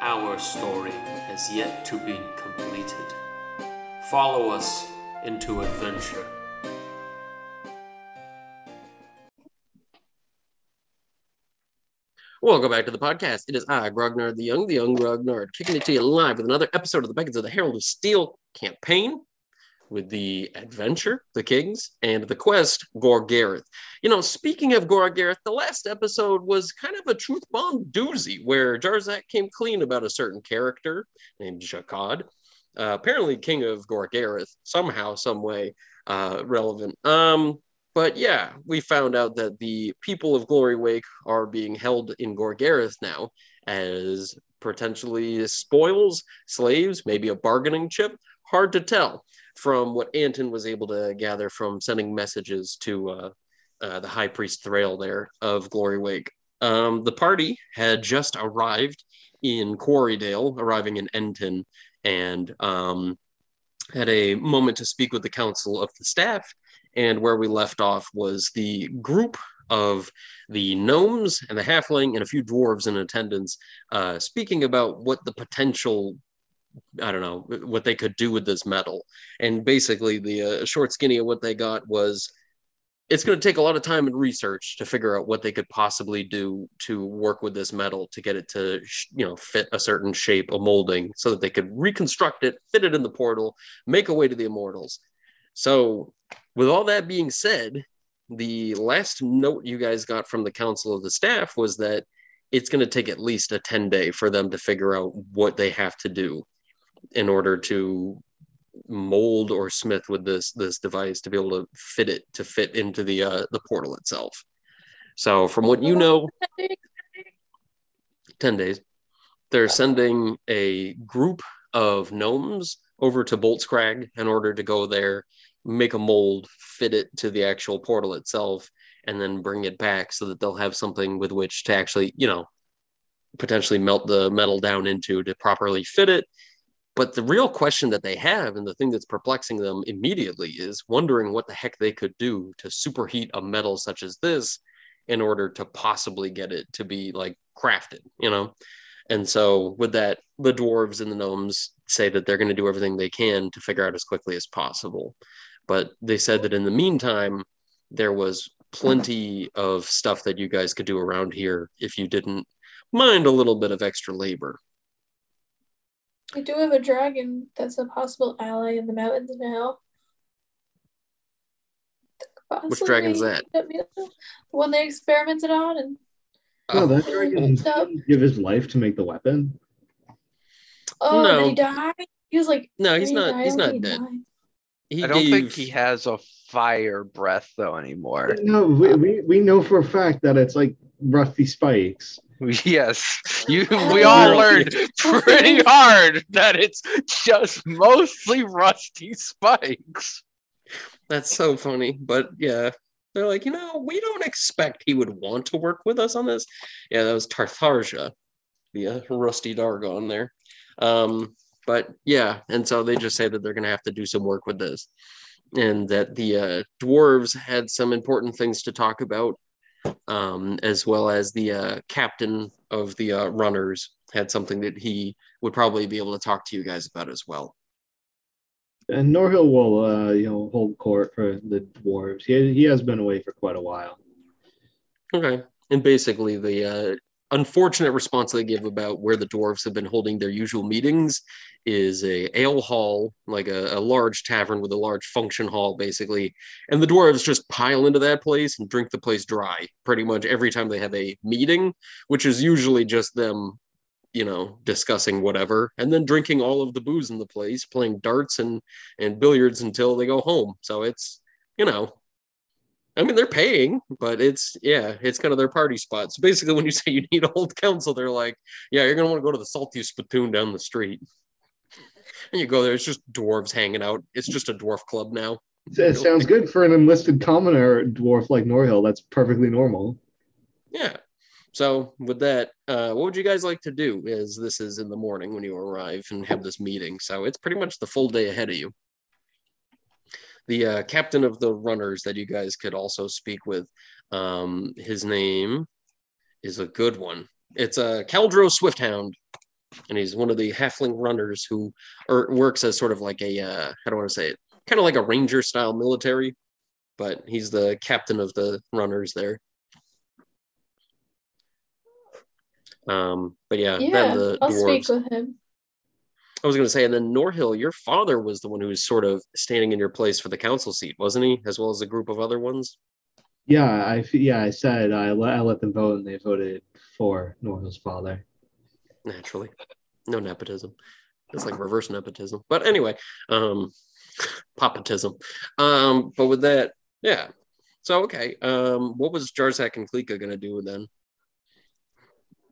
our story has yet to be completed. Follow us into adventure. Welcome back to the podcast. It is I, Grognard the Young, the Young Grognard, kicking it to you live with another episode of the Beckons of the Herald of Steel campaign with the adventure, the Kings, and the quest, Gor'Gereth. You know, speaking of Gor'Gereth, the last episode was kind of a truth bomb doozy where Jarzak came clean about a certain character named Jakad, uh, apparently King of Gor'Gereth, somehow, some way uh, relevant. Um, but yeah, we found out that the people of Glory Wake are being held in Gor'Gereth now as potentially spoils, slaves, maybe a bargaining chip. Hard to tell from what Anton was able to gather from sending messages to uh, uh, the High Priest Thrail there of Glory Wake. Um, the party had just arrived in Quarrydale, arriving in Enton, and um, had a moment to speak with the council of the staff and where we left off was the group of the gnomes and the halfling and a few dwarves in attendance uh, speaking about what the potential i don't know what they could do with this metal. And basically the uh, short skinny of what they got was it's going to take a lot of time and research to figure out what they could possibly do to work with this metal to get it to you know fit a certain shape a molding so that they could reconstruct it fit it in the portal make a way to the immortals. So with all that being said, the last note you guys got from the council of the staff was that it's going to take at least a 10 day for them to figure out what they have to do in order to mold or smith with this this device to be able to fit it to fit into the uh, the portal itself so from what you know 10 days they're sending a group of gnomes over to Boltzcrag in order to go there make a mold, fit it to the actual portal itself, and then bring it back so that they'll have something with which to actually, you know, potentially melt the metal down into to properly fit it. But the real question that they have, and the thing that's perplexing them immediately, is wondering what the heck they could do to superheat a metal such as this in order to possibly get it to be like crafted, you know? And so, with that, the dwarves and the gnomes say that they're going to do everything they can to figure out as quickly as possible. But they said that in the meantime, there was plenty of stuff that you guys could do around here if you didn't mind a little bit of extra labor. We do have a dragon that's a possible ally in the mountains now. Possibly, Which dragon's that? The one they experimented on and Oh, that dragon didn't give his life to make the weapon. oh No. did he die? He was like No, he's not. die? He's not he dead. He I don't think he has a fire breath, though, anymore. No, we, we, we know for a fact that it's like rusty spikes. Yes, you. We all learned pretty hard that it's just mostly rusty spikes. That's so funny. But yeah, they're like, you know, we don't expect he would want to work with us on this. Yeah, that was Tartharja, the uh, rusty Dargon there. Um, but yeah, and so they just say that they're going to have to do some work with this, and that the uh, dwarves had some important things to talk about, um, as well as the uh, captain of the uh, runners had something that he would probably be able to talk to you guys about as well. And Norhill will, uh, you know, hold court for the dwarves. He, he has been away for quite a while. Okay. And basically, the uh, unfortunate response they give about where the dwarves have been holding their usual meetings is a ale hall, like a, a large tavern with a large function hall, basically. And the dwarves just pile into that place and drink the place dry pretty much every time they have a meeting, which is usually just them, you know, discussing whatever, and then drinking all of the booze in the place, playing darts and and billiards until they go home. So it's you know. I mean, they're paying, but it's yeah, it's kind of their party spot. So basically, when you say you need a hold council, they're like, "Yeah, you're gonna want to go to the Salty Spittoon down the street." And you go there, it's just dwarves hanging out. It's just a dwarf club now. It sounds good for an enlisted commoner dwarf like Norhill. That's perfectly normal. Yeah. So with that, uh, what would you guys like to do? As this is in the morning when you arrive and have this meeting, so it's pretty much the full day ahead of you. The uh, captain of the runners that you guys could also speak with, um, his name is a good one. It's a uh, Caldro Swifthound, and he's one of the halfling runners who or works as sort of like a uh, how do I want to say it? Kind of like a ranger style military, but he's the captain of the runners there. Um, but yeah, Yeah, then the I'll dwarves. speak with him. I was going to say, and then Norhill, your father was the one who was sort of standing in your place for the council seat, wasn't he? As well as a group of other ones. Yeah, I f- yeah I said I let, I let them vote and they voted for Norhill's father. Naturally, no nepotism. It's like reverse nepotism. But anyway, um, popatism. Um, but with that, yeah. So okay, um, what was Jarzak and Klika going to do then?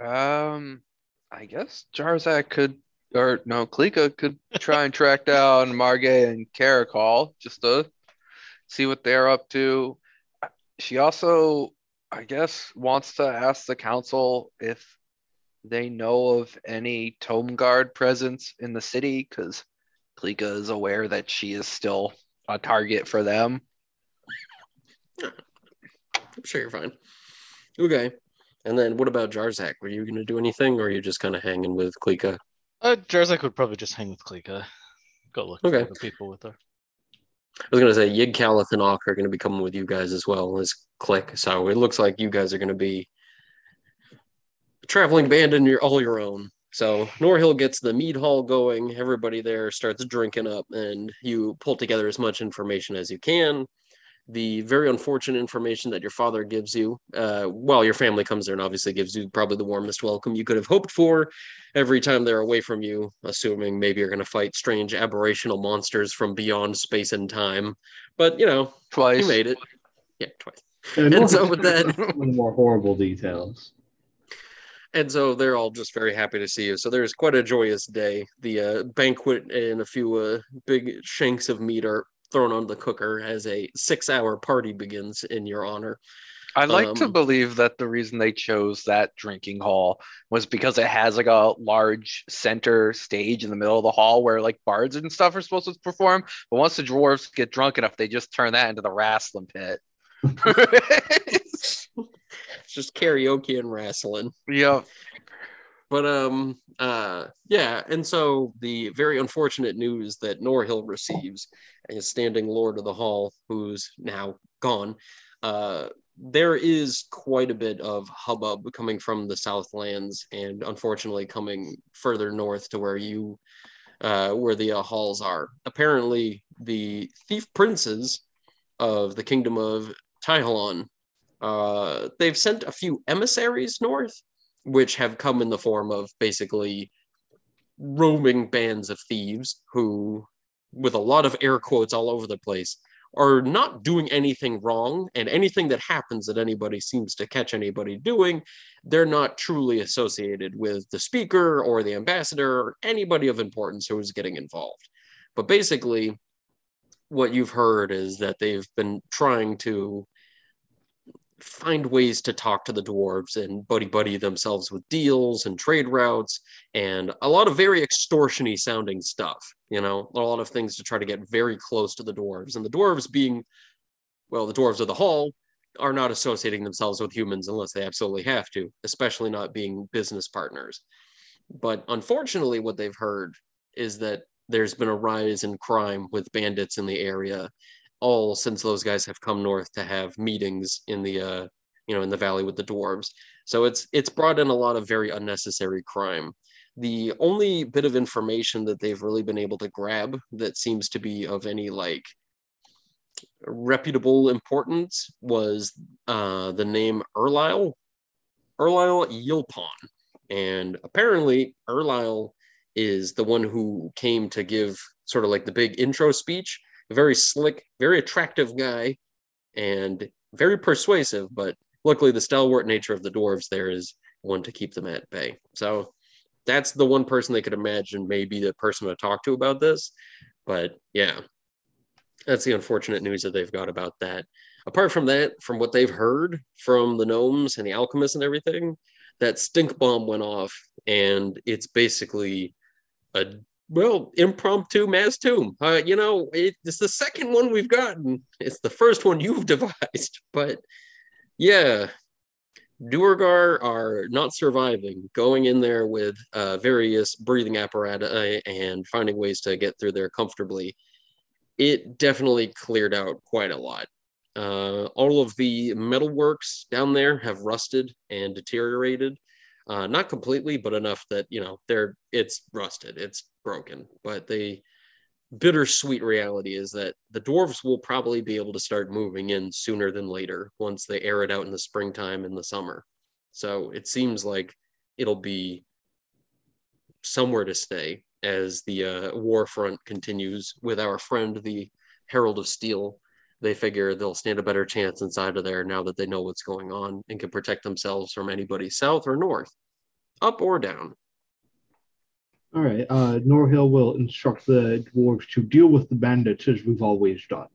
Um, I guess Jarzak could, or no, Klika could try and track down Margay and Caracol just to see what they're up to. She also, I guess, wants to ask the council if they know of any Tome Guard presence in the city, because Klika is aware that she is still a target for them. I'm sure you're fine. Okay. And then what about Jarzak? Were you going to do anything, or are you just kind of hanging with Klika? Uh, Jarzak would probably just hang with Klika. Go look Okay. for the people with her. I was gonna say Yig Calith and Auk are gonna be coming with you guys as well as Click. So it looks like you guys are gonna be a traveling band in your all your own. So Norhill gets the mead hall going, everybody there starts drinking up, and you pull together as much information as you can. The very unfortunate information that your father gives you, uh, while your family comes there and obviously gives you probably the warmest welcome you could have hoped for every time they're away from you, assuming maybe you're going to fight strange aberrational monsters from beyond space and time. But you know, Twice. you made it. Yeah, twice. And, And so with that, one of the more horrible details. and so they're all just very happy to see you. So there's quite a joyous day. The uh, banquet and a few uh, big shanks of meat are thrown on the cooker as a six-hour party begins in your honor. I like to Um, believe that the reason they chose that drinking hall was because it has like a large center stage in the middle of the hall where like bards and stuff are supposed to perform. But once the dwarves get drunk enough, they just turn that into the wrestling pit. It's just karaoke and wrestling. yep. But um uh yeah, and so the very unfortunate news that Norhill receives as standing lord of the hall, who's now gone, uh there is quite a bit of hubbub coming from the Southlands and unfortunately coming further north to where you uh where the uh, halls are. Apparently the thief princes of the kingdom of Tyhalon uh they've sent a few emissaries north which have come in the form of basically roaming bands of thieves who, with a lot of air quotes all over the place, are not doing anything wrong. And anything that happens that anybody seems to catch anybody doing, they're not truly associated with the speaker or the ambassador or anybody of importance who is getting involved. But basically, what you've heard is that they've been trying to find ways to talk to the dwarves and buddy buddy themselves with deals and trade routes and a lot of very extortiony sounding stuff you know a lot of things to try to get very close to the dwarves. And the dwarves being well the dwarves of the hall are not associating themselves with humans unless they absolutely have to especially not being business partners. But unfortunately what they've heard is that there's been a rise in crime with bandits in the area all since those guys have come north to have meetings in the uh, you know, in the valley with the dwarves. So it's it's brought in a lot of very unnecessary crime. The only bit of information that they've really been able to grab that seems to be of any like reputable importance was uh, the name Erlisle, Erlisle Yilpon. And apparently, Erlisle is the one who came to give sort of like the big intro speech. Very slick, very attractive guy, and very persuasive. But luckily, the stalwart nature of the dwarves there is one to keep them at bay. So that's the one person they could imagine maybe the person to talk to about this. But yeah, that's the unfortunate news that they've got about that. Apart from that, from what they've heard from the gnomes and the alchemists and everything, that stink bomb went off, and it's basically a well impromptu mass tomb. Uh, you know, it, it's the second one we've gotten. It's the first one you've devised, but yeah, Duergar are not surviving, going in there with uh, various breathing apparatus and finding ways to get through there comfortably. It definitely cleared out quite a lot. Uh, all of the metalworks down there have rusted and deteriorated. Uh, not completely, but enough that you know they're it's rusted, it's broken. But the bittersweet reality is that the dwarves will probably be able to start moving in sooner than later once they air it out in the springtime and the summer. So it seems like it'll be somewhere to stay as the uh, war front continues with our friend, the Herald of Steel. They figure they'll stand a better chance inside of there now that they know what's going on and can protect themselves from anybody south or north, up or down. All right. Uh, Norhill will instruct the dwarves to deal with the bandits as we've always done.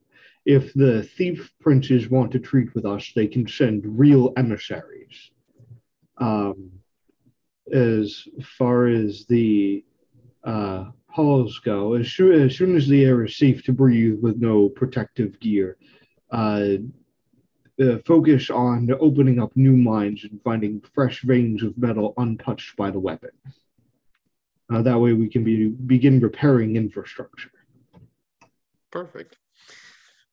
If the thief princes want to treat with us, they can send real emissaries. Um, as far as the uh, halls go, as, as soon as the air is safe to breathe with no protective gear, uh, uh, focus on opening up new mines and finding fresh veins of metal untouched by the weapon. Uh, that way, we can be begin repairing infrastructure. Perfect.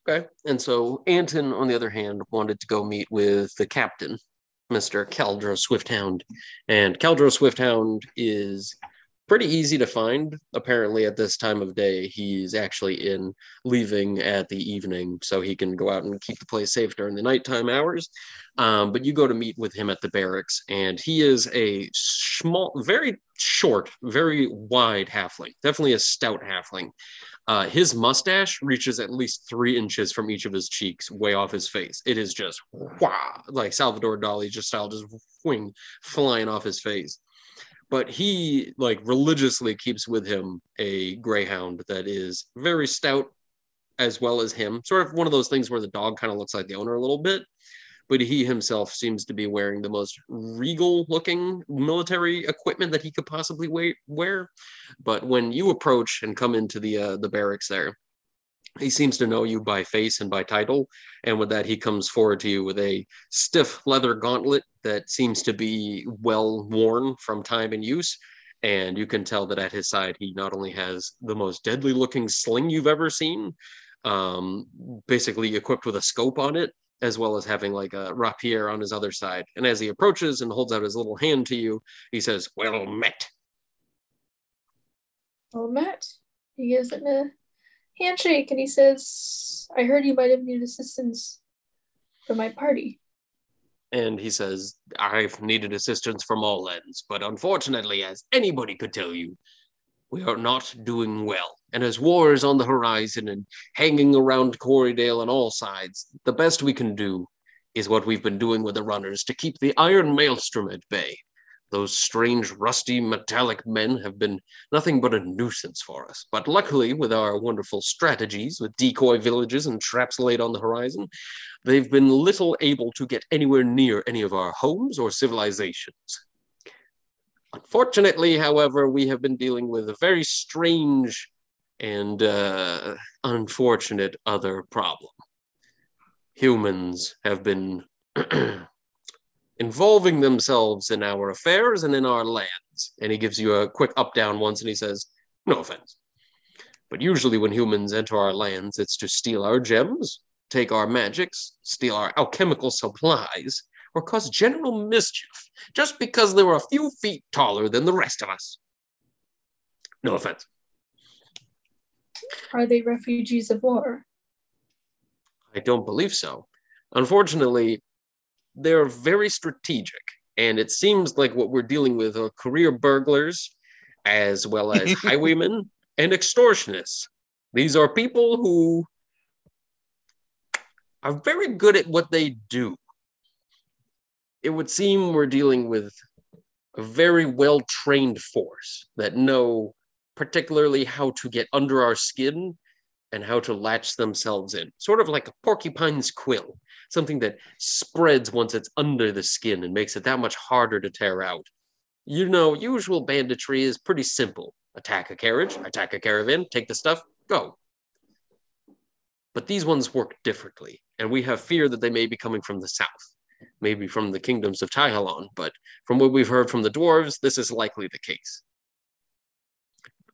Okay. And so Anton, on the other hand, wanted to go meet with the captain, Mr. Caldro Swifthound. And Caldro Swifthound is pretty easy to find. Apparently, at this time of day, he's actually in leaving at the evening, so he can go out and keep the place safe during the nighttime hours. Um, but you go to meet with him at the barracks, and he is a small, very short, very wide halfling, definitely a stout halfling. Uh, his mustache reaches at least three inches from each of his cheeks, way off his face. It is just wow, like Salvador Dali just style, just wing flying off his face but he like religiously keeps with him a greyhound that is very stout as well as him. Sort of one of those things where the dog kind of looks like the owner a little bit but he himself seems to be wearing the most regal looking military equipment that he could possibly wear. But when you approach and come into the uh, the barracks there he seems to know you by face and by title. And with that, he comes forward to you with a stiff leather gauntlet that seems to be well worn from time and use. And you can tell that at his side, he not only has the most deadly looking sling you've ever seen, um, basically equipped with a scope on it, as well as having like a rapier on his other side. And as he approaches and holds out his little hand to you, he says, Well met. Well met. He gives it a handshake and he says, I heard you might have needed assistance for my party. And he says, I've needed assistance from all ends, but unfortunately, as anybody could tell you, we are not doing well. And as war is on the horizon and hanging around Corydale on all sides, the best we can do is what we've been doing with the runners to keep the Iron Maelstrom at bay. Those strange, rusty, metallic men have been nothing but a nuisance for us. But luckily, with our wonderful strategies, with decoy villages and traps laid on the horizon, they've been little able to get anywhere near any of our homes or civilizations. Unfortunately, however, we have been dealing with a very strange and uh, unfortunate other problem. Humans have been involving themselves in our affairs and in our lands. And he gives you a quick up down once and he says, No offense. But usually, when humans enter our lands, it's to steal our gems, take our magics, steal our alchemical supplies, or cause general mischief just because they were a few feet taller than the rest of us. No offense. Are they refugees of war? I don't believe so. Unfortunately, they're very strategic, and it seems like what we're dealing with are career burglars, as well as highwaymen and extortionists. These are people who are very good at what they do. It would seem we're dealing with a very well trained force that know particularly how to get under our skin and how to latch themselves in, sort of like a porcupine's quill, something that spreads once it's under the skin and makes it that much harder to tear out. You know, usual banditry is pretty simple attack a carriage, attack a caravan, take the stuff, go. But these ones work differently, and we have fear that they may be coming from the south, maybe from the kingdoms of Taihalon, but from what we've heard from the dwarves, this is likely the case.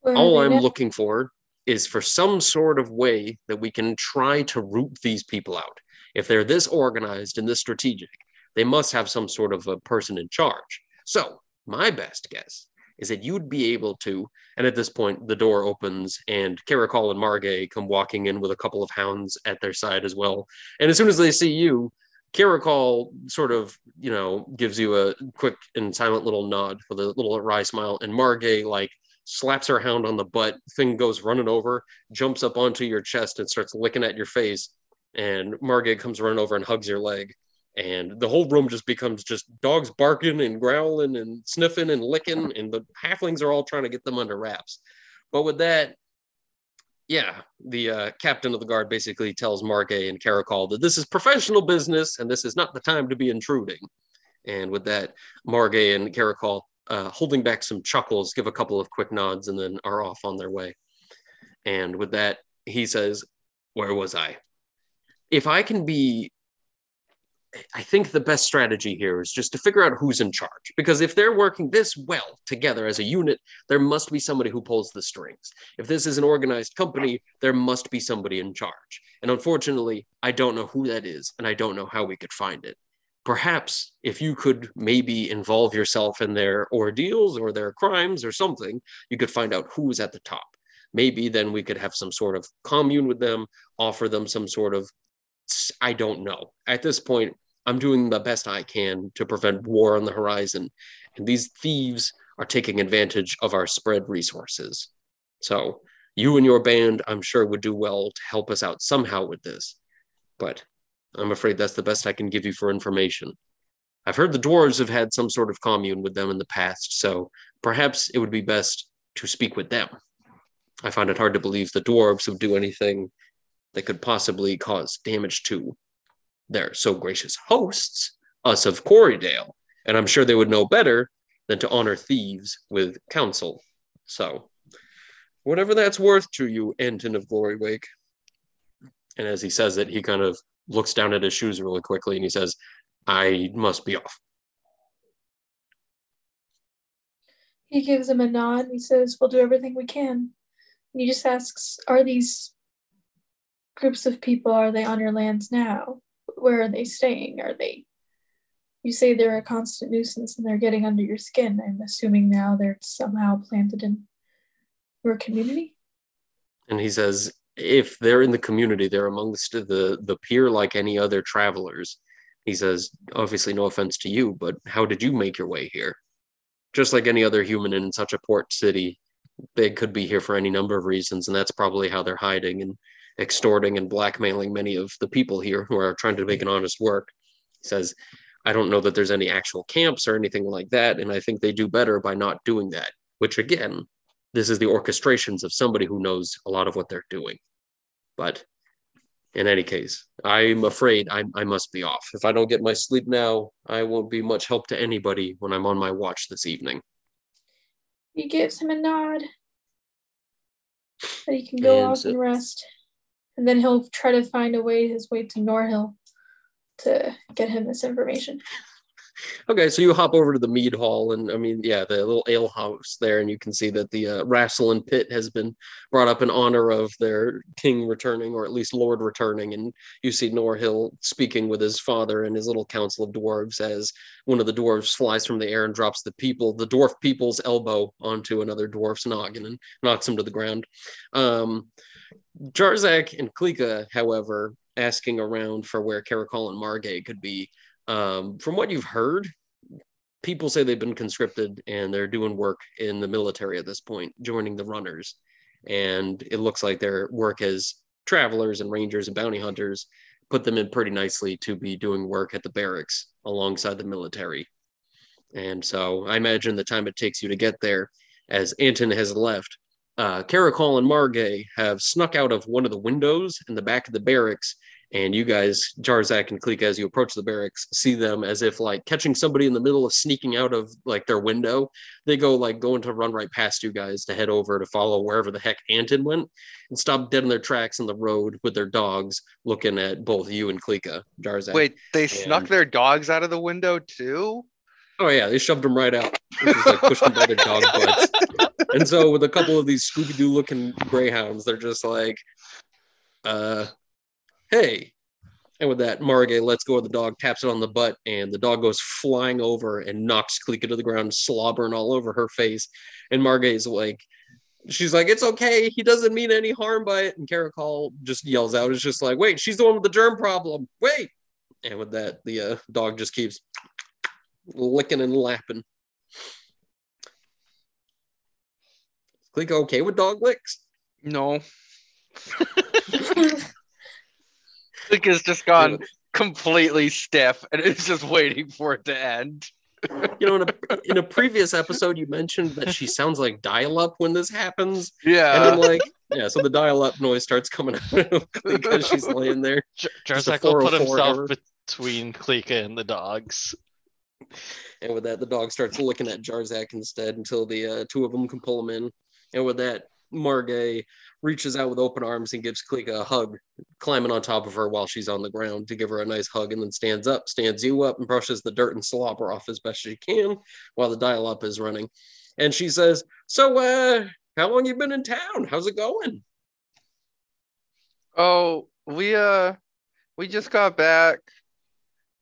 All I'm looking for is for some sort of way that we can try to root these people out. If they're this organized and this strategic, they must have some sort of a person in charge. So, my best guess is that you'd be able to, and at this point, the door opens and Caracol and Margay come walking in with a couple of hounds at their side as well. And as soon as they see you, Caracol sort of, you know, gives you a quick and silent little nod with a little wry smile, and Margay, like, slaps her hound on the butt. Thing goes running over, jumps up onto your chest and starts licking at your face. And Margay comes running over and hugs your leg. And the whole room just becomes just dogs barking and growling and sniffing and licking. And the halflings are all trying to get them under wraps. But with that, yeah, the uh, captain of the guard basically tells Margay and Caracol that this is professional business and this is not the time to be intruding. And with that, Margay and Caracol uh, holding back some chuckles, give a couple of quick nods, and then are off on their way. And with that, he says, Where was I? If I can be, I think the best strategy here is just to figure out who's in charge. Because if they're working this well together as a unit, there must be somebody who pulls the strings. If this is an organized company, there must be somebody in charge. And unfortunately, I don't know who that is, and I don't know how we could find it perhaps if you could maybe involve yourself in their ordeals or their crimes or something, you could find out who's at the top. Maybe then we could have some sort of commune with them, offer them some sort of, I don't know. At this point, I'm doing the best I can to prevent war on the horizon. And these thieves are taking advantage of our spread resources. So you and your band, I'm sure, would do well to help us out somehow with this. But I'm afraid that's the best I can give you for information. I've heard the dwarves have had some sort of commune with them in the past, so perhaps it would be best to speak with them. I find it hard to believe the dwarves would do anything that could possibly cause damage to their so gracious hosts, us of Corydale, and I'm sure they would know better than to honor thieves with counsel. So, whatever that's worth to you, Anton of Glory Wake. And as he says it, he kind of looks down at his shoes really quickly and he says, I must be off. He gives him a nod. He says, We'll do everything we can. And he just asks, Are these groups of people, are they on your lands now? Where are they staying? Are they you say they're a constant nuisance and they're getting under your skin. I'm assuming now they're somehow planted in your community. And he says, if they're in the community, they're amongst the the peer like any other travelers. He says, obviously, no offense to you, but how did you make your way here? Just like any other human in such a port city, they could be here for any number of reasons, and that's probably how they're hiding and extorting and blackmailing many of the people here who are trying to make an honest work. He says, I don't know that there's any actual camps or anything like that, and I think they do better by not doing that, which again, this is the orchestrations of somebody who knows a lot of what they're doing. But in any case, I'm afraid I, I must be off. If I don't get my sleep now, I won't be much help to anybody when I'm on my watch this evening. He gives him a nod that he can go And off so- and rest. And then he'll try to find a way his way to Norhill to get him this information. Okay, so you hop over to the mead hall, and I mean, yeah, the little ale house there, and you can see that the uh, pit has been brought up in honor of their king returning, or at least lord returning. And you see Norhill speaking with his father and his little council of dwarves as one of the dwarves flies from the air and drops the people, the dwarf people's elbow onto another dwarf's noggin and knocks him to the ground. Um, Jarzak and Klika, however, asking around for where Caracol and Margay could be um, from what you've heard, people say they've been conscripted and they're doing work in the military at this point, joining the runners. And it looks like their work as travelers and rangers and bounty hunters put them in pretty nicely to be doing work at the barracks alongside the military. And so I imagine the time it takes you to get there, as Anton has left, uh, Caracol and Margay have snuck out of one of the windows in the back of the barracks and you guys, Jarzak and Kleek, as you approach the barracks, see them as if like catching somebody in the middle of sneaking out of like their window. They go like going to run right past you guys to head over to follow wherever the heck Anton went and stop dead in their tracks in the road with their dogs looking at both you and Klika, Jarzak. Wait, they snuck their dogs out of the window too? Oh yeah, they shoved him right out. Was like pushed them by their dog butts. And so with a couple of these Scooby Doo looking greyhounds, they're just like, uh, hey. And with that, Margay lets go of the dog, taps it on the butt, and the dog goes flying over and knocks Klika to the ground, slobbering all over her face. And Margay's like, she's like, it's okay. He doesn't mean any harm by it. And Caracol just yells out, it's just like, wait, she's the one with the germ problem. Wait. And with that, the uh, dog just keeps licking and lapping. Click okay with dog licks? No. Click has just gone completely stiff and it's just waiting for it to end. You know, in a, in a previous episode, you mentioned that she sounds like dial up when this happens. Yeah. And I'm like, yeah, so the dial up noise starts coming out because she's laying there. Jar- Jarzak will put himself oh error. between Klika and the dogs. And with that, the dog starts looking at Jarzak instead until the uh, two of them can pull him in. And with that, Margay reaches out with open arms and gives Klika a hug, climbing on top of her while she's on the ground to give her a nice hug, and then stands up, stands you up, and brushes the dirt and slobber off as best she can while the dial up is running. And she says, So, uh, how long you been in town? How's it going? Oh, we uh we just got back.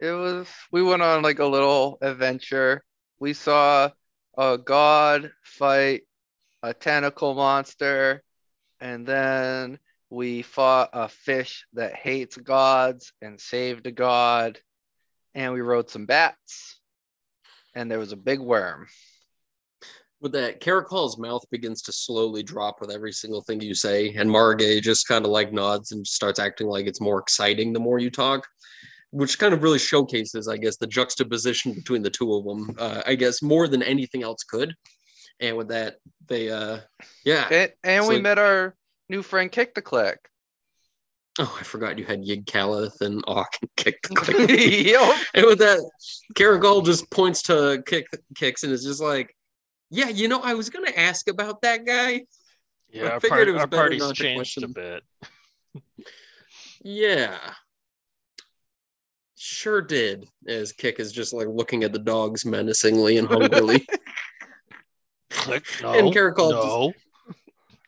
It was we went on like a little adventure. We saw a god fight a tentacle monster, and then we fought a fish that hates gods and saved a god, and we rode some bats, and there was a big worm. with that, Caracol's mouth begins to slowly drop with every single thing you say, and Margay just kind of like nods and starts acting like it's more exciting the more you talk, which kind of really showcases, I guess, the juxtaposition between the two of them. Uh, I guess more than anything else could. And with that, they, uh, yeah. And, and we met our new friend Kick the Click. Oh, I forgot you had Yig Calith and Auk and Kick the Click. Yup. and with that, Caracol just points to Kick Kicks and is just like, yeah, you know, I was gonna ask about that guy. Yeah, I our, figured part, it was our better party's not to changed a bit. Yeah. Sure did. As Kick is just like looking at the dogs menacingly and hungrily. Click. No. And Caracol just- no.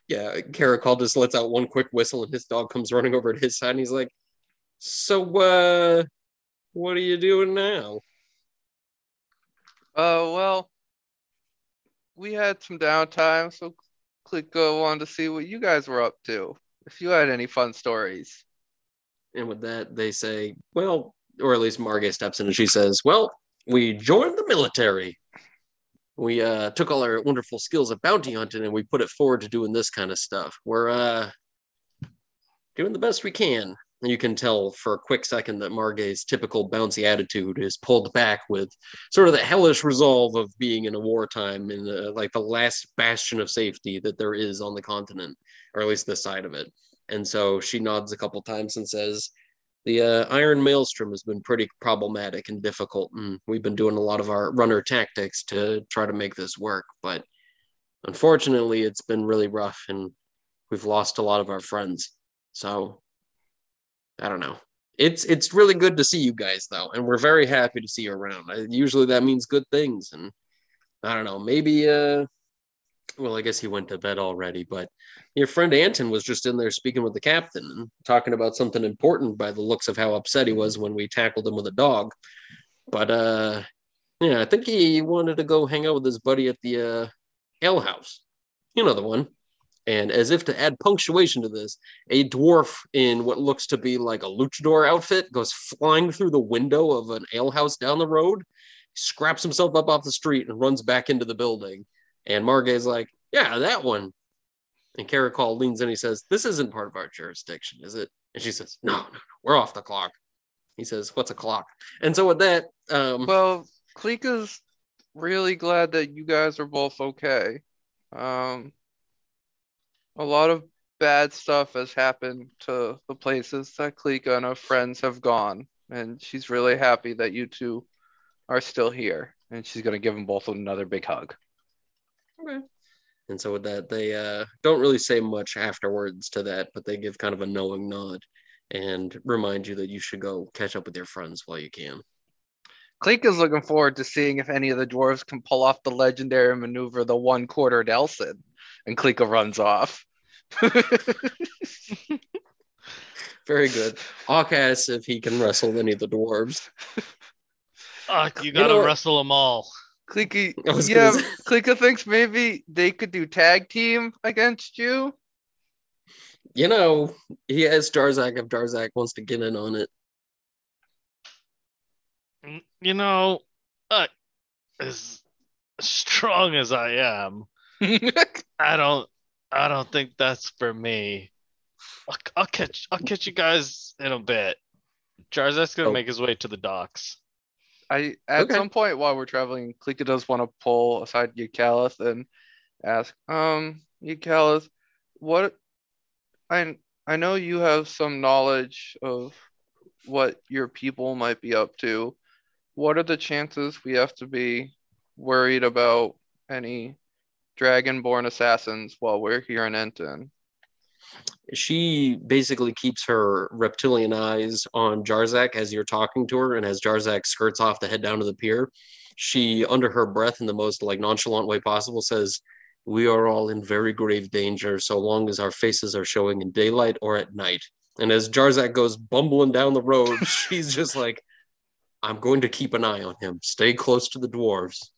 yeah, Caracol just lets out one quick whistle and his dog comes running over at his side and he's like, So uh what are you doing now? Uh, well, we had some downtime, so click uh, wanted to see what you guys were up to. If you had any fun stories. And with that, they say, Well, or at least Margay steps in and she says, Well, we joined the military. We uh, took all our wonderful skills of bounty hunting and we put it forward to doing this kind of stuff. We're uh, doing the best we can. And you can tell for a quick second that Margay's typical bouncy attitude is pulled back with sort of the hellish resolve of being in a wartime in the, like the last bastion of safety that there is on the continent, or at least this side of it. And so she nods a couple times and says, the uh, Iron Maelstrom has been pretty problematic and difficult, and we've been doing a lot of our runner tactics to try to make this work. But unfortunately, it's been really rough, and we've lost a lot of our friends. So I don't know. it's it's really good to see you guys though, and we're very happy to see you around. Usually that means good things, and I don't know, maybe uh, well, I guess he went to bed already, but your friend Anton was just in there speaking with the captain and talking about something important by the looks of how upset he was when we tackled him with a dog. But uh, yeah, I think he wanted to go hang out with his buddy at the uh, ale house. You know the one. And as if to add punctuation to this, a dwarf in what looks to be like a luchador outfit goes flying through the window of an alehouse down the road, scraps himself up off the street, and runs back into the building. And Margay's like, Yeah, that one. And Caracol leans in. And he says, This isn't part of our jurisdiction, is it? And she says, No, no, no, we're off the clock. He says, What's a clock? And so with that, um, Well, Klika's really glad that you guys are both okay. Um, a lot of bad stuff has happened to the places that Klika and her friends have gone, and she's really happy that you two are still here. And she's gonna give them both another big hug. And so with that, they uh, don't really say much afterwards to that, but they give kind of a knowing nod and remind you that you should go catch up with your friends while you can. Cleek is looking forward to seeing if any of the dwarves can pull off the legendary maneuver, the one quarter Nelson. And Klika runs off. Very good. Hawk asks if he can wrestle any of the dwarves. Ah, you You gotta know wrestle them all. Klika, I was yeah, gonna say- thinks maybe they could do tag team against you. You know, he has Jarzak if Jarzak wants to get in on it. You know, uh, as strong as I am, I don't, I don't think that's for me. I'll, I'll catch, I'll catch you guys in a bit. Jarzak's gonna Oh. make his way to the docks. I at Okay. some point while we're traveling, Klika does want to pull aside Eucalith and ask, um, Eucalith, what I I know you have some knowledge of what your people might be up to. What are the chances we have to be worried about any dragonborn assassins while we're here in Enton? She basically keeps her reptilian eyes on Jarzak as you're talking to her, and as Jarzak skirts off to head down to the pier, she, under her breath, in the most like nonchalant way possible, says, "We are all in very grave danger, so long as our faces are showing in daylight or at night." And as Jarzak goes bumbling down the road, she's just like, "I'm going to keep an eye on him. Stay close to the dwarves."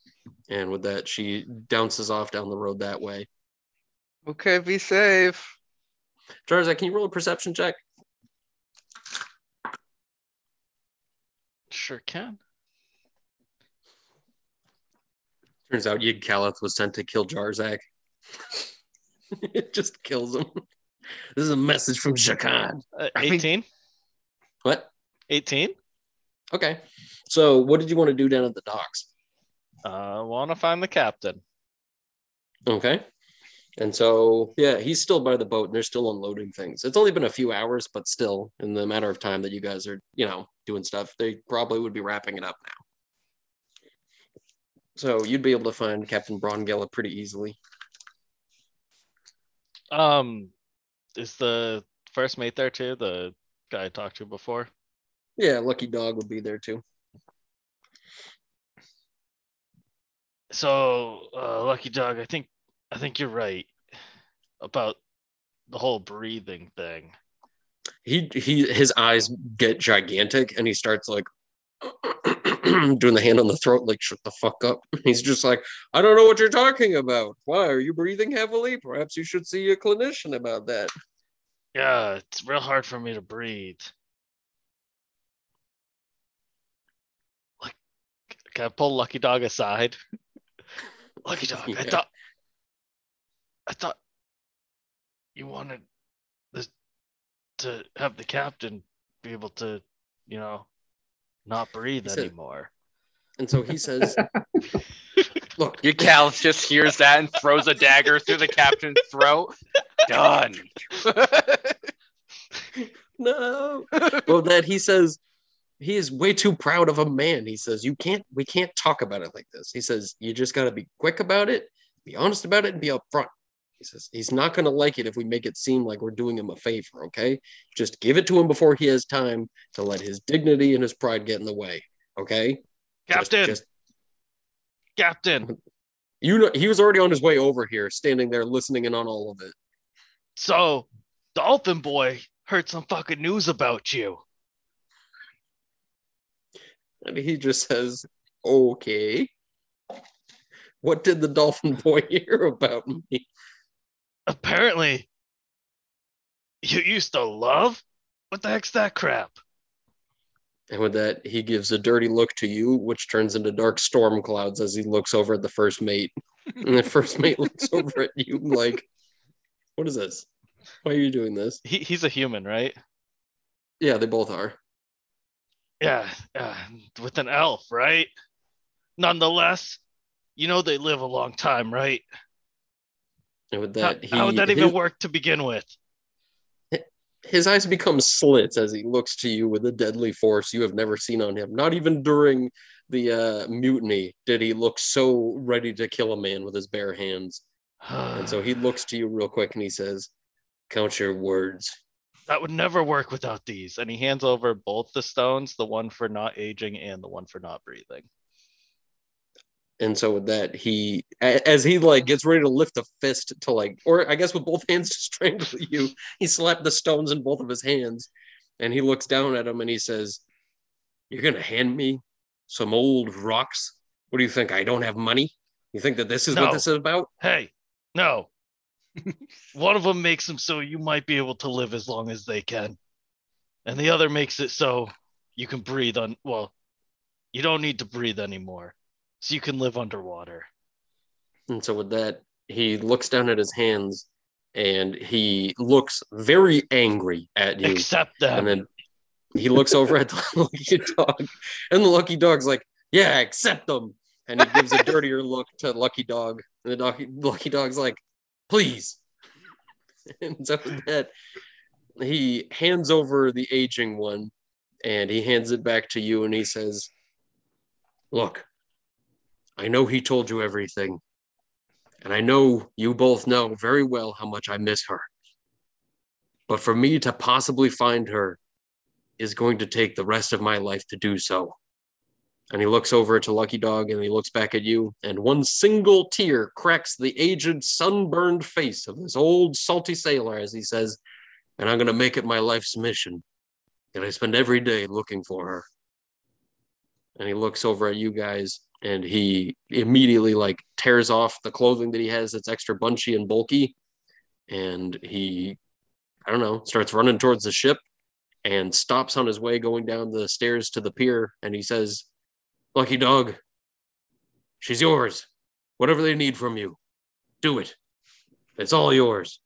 And with that, she bounces off down the road that way. Okay, be safe. Jarzak, can you roll a perception check? Sure can. Turns out Yig Kalith was sent to kill Jarzak. it just kills him. This is a message from Shakan. Uh, I mean- 18? What? 18? Okay. So, what did you want to do down at the docks? Uh, want to find the captain. Okay. And so, yeah, he's still by the boat and they're still unloading things. It's only been a few hours, but still, in the matter of time that you guys are, you know, doing stuff, they probably would be wrapping it up now. So, you'd be able to find Captain Brongella pretty easily. Um, is the first mate there too? The guy I talked to before. Yeah, Lucky Dog would be there too. So, uh, Lucky Dog, I think I think you're right about the whole breathing thing. he he his eyes get gigantic and he starts like doing the hand on the throat like shut the fuck up he's just like i don't know what you're talking about why are you breathing heavily perhaps you should see a clinician about that Yeah, it's real hard for me to breathe. Like, can I pull Lucky Dog aside? Lucky Dog, I thought, I thought you wanted this to have the captain be able to, you know, not breathe He said- anymore. and so he says look Eucalith just hears that and throws a dagger through the captain's throat. Done. no well that he says he is way too proud of a man he says you can't we can't talk about it like this he says you just got to be quick about it be honest about it and be upfront He says he's not going to like it if we make it seem like we're doing him a favor, okay? Just give it to him before he has time to let his dignity and his pride get in the way, okay? Just- Captain, just- Captain. you know, he was already on his way over here, standing there listening in on all of it. So, Dolphin Boy heard some fucking news about you. And he just says, okay. What did the dolphin boy hear about me? Apparently, you used to love? What the heck's that crap? And with that, he gives a dirty look to you, which turns into dark storm clouds as he looks over at the first mate. And the first mate looks over at you like, what is this? Why are you doing this? He, he's a human, right? Yeah, they both are. Yeah, uh, with an elf, right? Nonetheless, you know they live a long time, right? And with How, he, how would that even his, work to begin with? his eyes become slits as he looks to you with a deadly force you have never seen on him. Not even during the uh, mutiny did he look so ready to kill a man with his bare hands. And so he looks to you real quick and he says, Count your words. that would never work without these. And he hands over both the stones, the one for not aging and the one for not breathing. And so with that, he as he like gets ready to lift a fist to like, or I guess with both hands to strangle you, he slapped the stones in both of his hands, and he looks down at him and he says, "You're gonna hand me some old rocks? What do you think? I don't have money? You think that this is No. what this is about?" Hey, no. one of them makes them so you might be able to live as long as they can. And the other makes it so you can breathe on, well, you don't need to breathe anymore. So you can live underwater. And so with that, he looks down at his hands and he looks very angry at you. Accept them. And then he looks over at the lucky dog, and the lucky dog's like, "Yeah, accept them." And he gives a dirtier look to Lucky Dog, and the dog, Lucky Dog's like, "Please." And so that, he hands over the aging one, and he hands it back to you, and he says, "Look, I know he told you everything, and I know you both know very well how much I miss her. But for me to possibly find her." is going to take the rest of my life to do so. And he looks over to Lucky Dog and he looks back at you, and one single tear cracks the aged, sunburned face of this old, salty sailor as he says, And I'm going to make it my life's mission that I spend every day looking for her. And he looks over at you guys and he immediately like tears off the clothing that he has that's extra bunchy and bulky. And he, I don't know, starts running towards the ship and stops on his way going down the stairs to the pier. And he says lucky dog she's yours. Whatever they need from you do it. It's all yours.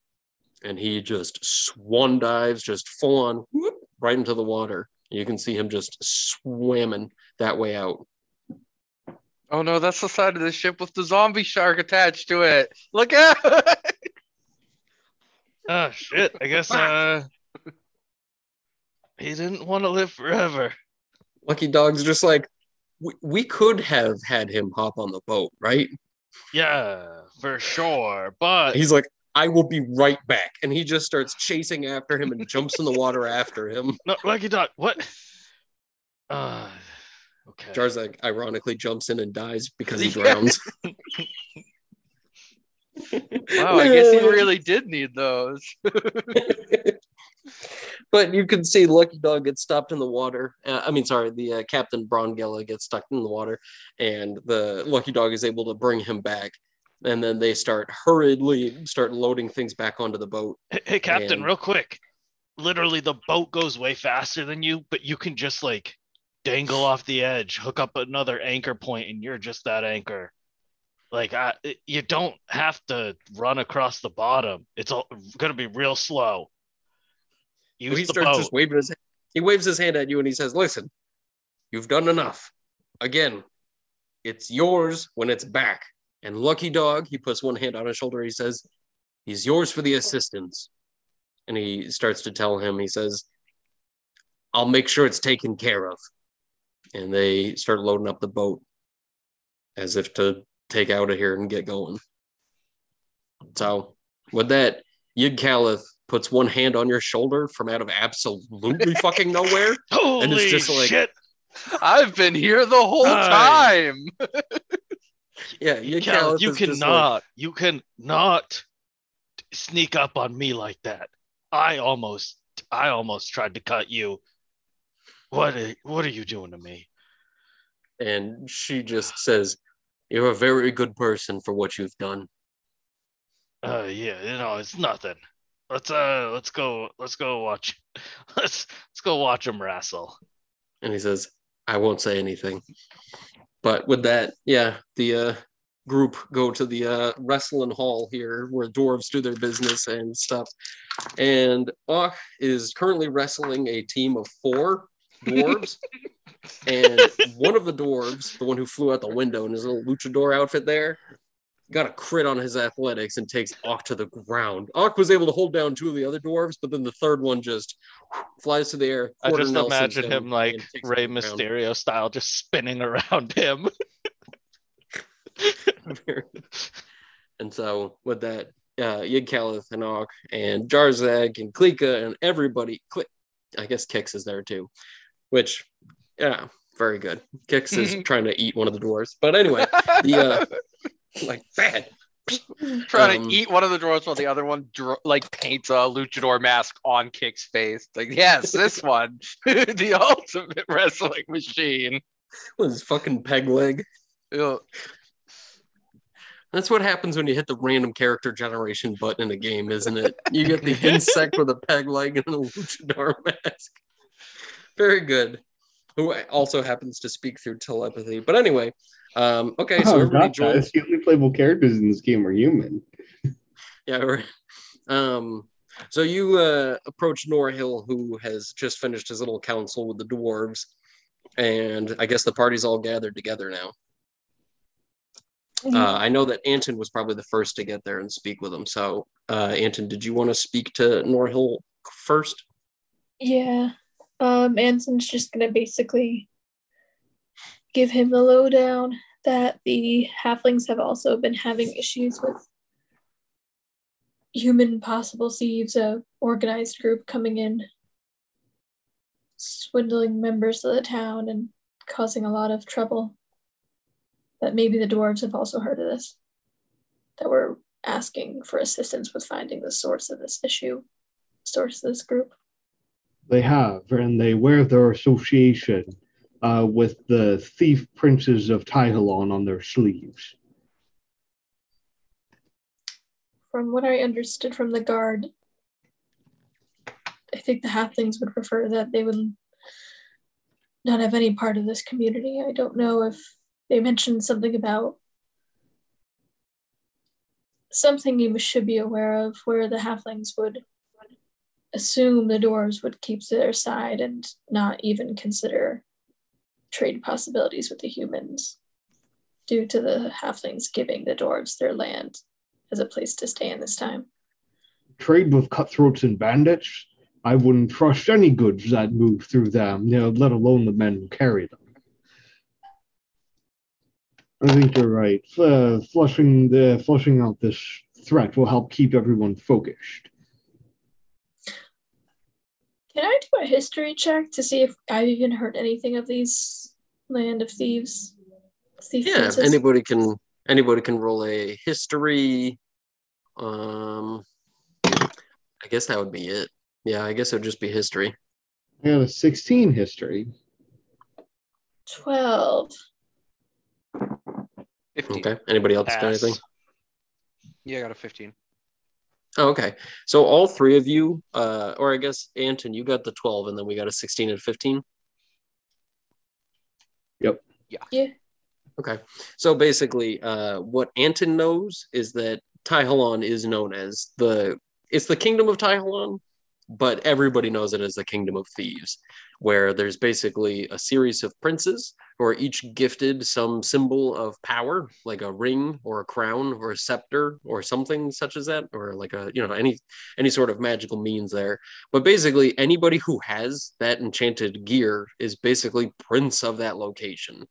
And he just swan dives just full on whoop, right into the water. You can see him just swimming that way out Oh no, that's the side of the ship with the zombie shark attached to it. Look out! oh, shit. I guess uh, he didn't want to live forever. lucky dog's just like we, we could have had him hop on the boat right Yeah, for sure. But he's like i will be right back and he just starts chasing after him and jumps in the water after him no, Lucky Dog, what? Uh, okay. Jarzak ironically jumps in and dies because he drowns. wow, I guess he really did need those. but you can see Lucky Dog gets stopped in the water. Uh, I mean, sorry, the uh, Captain Brongella gets stuck in the water, and the Lucky Dog is able to bring him back. And then they start hurriedly start loading things back onto the boat. Hey, hey, Captain, And- real quick. Literally, the boat goes way faster than you, but you can just like dangle off the edge, hook up another anchor point, and you're just that anchor. Like, I, you don't have to run across the bottom. It's all gonna be real slow. Use he starts boat. just waving his he waves his hand at you and he says, "Listen, you've done enough. Again, it's yours when it's back." And Lucky Dog, he puts one hand on his shoulder. He says, "He's yours for the assistance." And he starts to tell him. He says, "I'll make sure it's taken care of." And they start loading up the boat as if to take out of here and get going. So with that, Yig Calith puts one hand on your shoulder from out of absolutely fucking nowhere. Holy And it's just like- shit! I've been here the whole time. Yeah, Yig Cal, Calith you just like- cannot, you cannot sneak up on me like that. I almost, I almost tried to cut you. What, are, what are you doing to me? and she just says, "You're a very good person for what you've done." Uh, yeah, you know, it's nothing. Let's uh, let's go, let's go watch, let's let's go watch them wrestle. And he says, "I won't say anything." But with that, yeah, the uh, group go to the uh, wrestling hall here where dwarves do their business and stuff. And Och is currently wrestling a team of four dwarves. and one of the dwarves, the one who flew out the window in his little luchador outfit there, got a crit on his athletics and takes Och to the ground. Och was able to hold down two of the other dwarves, but then the third one just flies to the air. I just Nelsons imagine him like and Rey him ground. Mysterio style, just spinning around him. and so with that, uh, and Og and Jarzak and Klika and everybody, Kli- I guess Kix is there too, which, yeah, very good. Kix is trying to eat one of the dwarves. But anyway, the, uh, like, bad. Trying Um, to eat one of the drawers while the other one dr- like paints a luchador mask on Kix's face. Like, yes, this one, the ultimate wrestling machine. with his fucking peg leg. Ew. That's what happens when you hit the random character generation button in a game, isn't it? You get the insect with a peg leg and a luchador mask. Very good. Who also happens to speak through telepathy. But anyway, um, okay, so oh, everybody joins. The only playable characters in this game are human. Yeah, right. Um, so you uh, approach Norhill, who has just finished his little council with the dwarves, and I guess the party's all gathered together now. Uh, I know that Anton was probably the first to get there and speak with him. So, uh, Anton, did you want to speak to Norhill first? Yeah. Um, Anton's just gonna basically give him the lowdown that the halflings have also been having issues with human possible thieves, a organized group coming in, swindling members of the town and causing a lot of trouble. That maybe the dwarves have also heard of this. That we're asking for assistance with finding the source of this issue, source of this group. They have, and they wear their association uh, with the thief princes of Tyhalon on their sleeves. From what I understood from the guard, I think the halflings would prefer that they would not have any part of this community. I don't know if they mentioned something about something you should be aware of where the halflings would assume the dwarves would keep to their side and not even consider trade possibilities with the humans due to the halflings giving the dwarves their land as a place to stay in this time. Trade with cutthroats and bandits. I wouldn't trust any goods that move through them, you know, let alone the men who carry them. I think you're right. Uh, flushing the flushing out this threat will help keep everyone focused. Can I do a history check to see if I've even heard anything of these land of thieves? Thief Yeah, princes? anybody can anybody can roll a history. Um, I guess that would be it. Yeah, I guess it would just be history. I got a 16 history. 12. 15. Okay. Anybody else got anything? Yeah, I got a 15. Oh, okay. So all three of you, uh, or I guess Anton, you got the twelve, and then we got a sixteen and fifteen. Yep. Yeah. Yeah. Okay. So basically, uh, what Anton knows is that Taihalon is known as the it's the kingdom of Taihalon, but everybody knows it as the kingdom of thieves, where there's basically a series of princes who are each gifted some symbol of power, like a ring or a crown or a scepter or something such as that, or like a you know any any sort of magical means there. But basically, anybody who has that enchanted gear is basically prince of that location.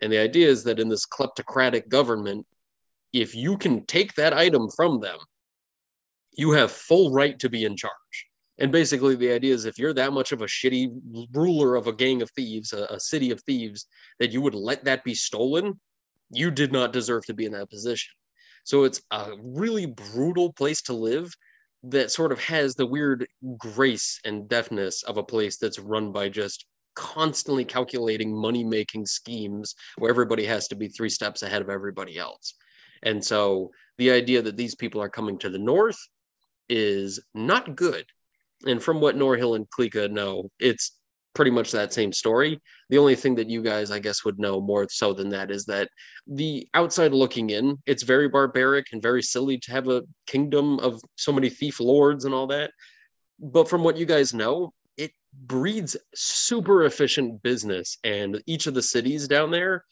And the idea is that in this kleptocratic government, if you can take that item from them, you have full right to be in charge. And basically, the idea is if you're that much of a shitty ruler of a gang of thieves, a, a city of thieves, that you would let that be stolen, you did not deserve to be in that position. So it's a really brutal place to live that sort of has the weird grace and deftness of a place that's run by just constantly calculating money making schemes where everybody has to be three steps ahead of everybody else. And so the idea that these people are coming to the north is not good and from what Norhill and Klika know, it's pretty much that same story. The only thing that you guys, I guess, would know more so than that is that the outside looking in, it's very barbaric and very silly to have a kingdom of so many thief lords and all that. But from what you guys know, it breeds super efficient business, and each of the cities down there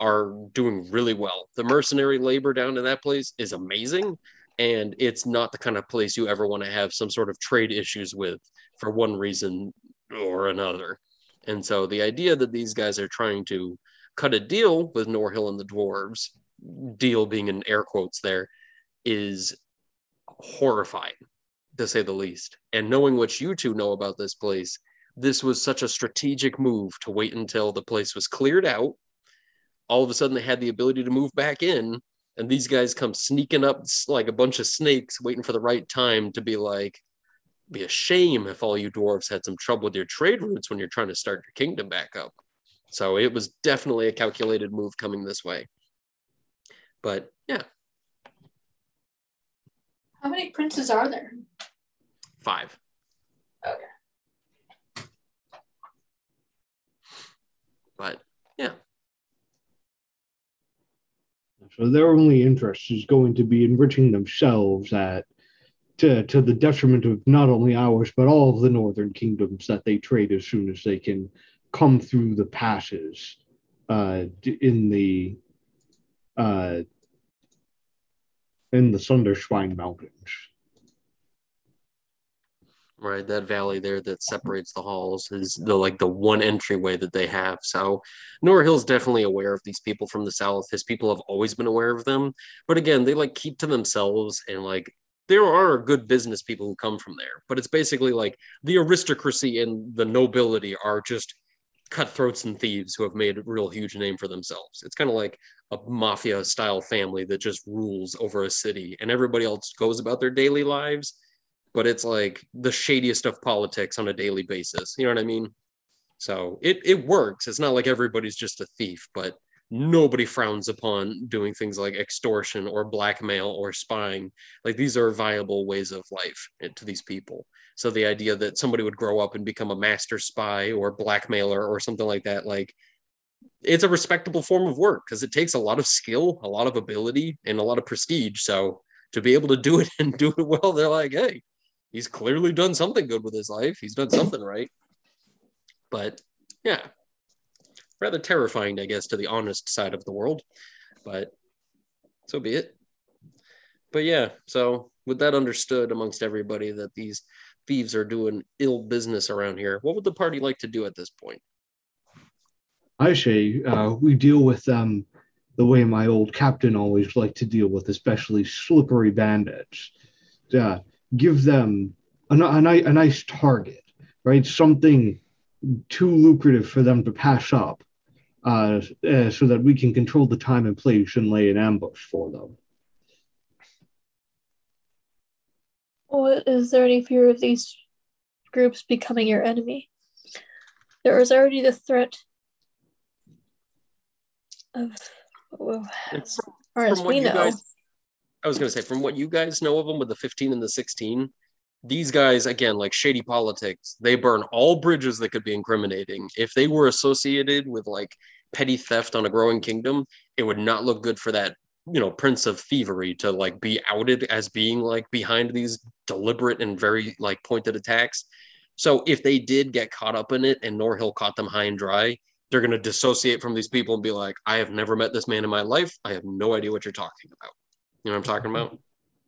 are doing really well. The mercenary labor down in that place is amazing and it's not the kind of place you ever want to have some sort of trade issues with for one reason or another. And so the idea that these guys are trying to cut a deal with Norhill and the dwarves, deal being in air quotes there, is horrifying to say the least. And knowing what you two know about this place, this was such a strategic move to wait until the place was cleared out. All of a sudden, they had the ability to move back in and these guys come sneaking up like a bunch of snakes waiting for the right time to be like be a shame if all you dwarves had some trouble with your trade routes when you're trying to start your kingdom back up. So it was definitely a calculated move coming this way. But yeah. How many princes are there? five. Okay. but yeah So their only interest is going to be enriching themselves at to, to the detriment of not only ours but all of the northern kingdoms that they trade as soon as they can come through the passes uh, in the uh, in the Sunderschwein Mountains. Right that valley there that separates the halls is the like the one entryway that they have. So Norhill's definitely aware of these people from the south. His people have always been aware of them. But again they like keep to themselves and like there are good business people who come from there. But it's basically like the aristocracy and the nobility are just cutthroats and thieves who have made a real huge name for themselves. It's kind of like a mafia style family that just rules over a city and everybody else goes about their daily lives but it's like the shadiest of politics on a daily basis. You know what I mean? So it it works. It's not like everybody's just a thief, but nobody frowns upon doing things like extortion or blackmail or spying. Like these are viable ways of life eh, to these people. So the idea that somebody would grow up and become a master spy or blackmailer or something like that, like it's a respectable form of work because it takes a lot of skill, a lot of ability, and a lot of prestige. So to be able to do it and do it well, they're like, hey, he's clearly done something good with his life. He's done something right. But yeah, rather terrifying, I guess, to the honest side of the world. But so be it. But yeah, so with that understood amongst everybody that these thieves are doing ill business around here, what would the party like to do at this point? I say uh, we deal with them the way my old captain always liked to deal with, especially slippery bandits. Uh, give them a, a, a nice target, right? Something too lucrative for them to pass up, uh, uh, so that we can control the time and place and lay an ambush for them. Well, is there any fear of these groups becoming your enemy? There is already the threat of, well, as far as we know. guys- I was going to say, from what you guys know of them with the 15 and the 16, these guys, again, like shady politics, they burn all bridges that could be incriminating. If they were associated with like petty theft on a growing kingdom, it would not look good for that, you know, prince of thievery to like be outed as being like behind these deliberate and very like pointed attacks. So if they did get caught up in it and Norhill caught them high and dry, they're going to dissociate from these people and be like, I have never met this man in my life. I have no idea what you're talking about. You know what I'm talking about?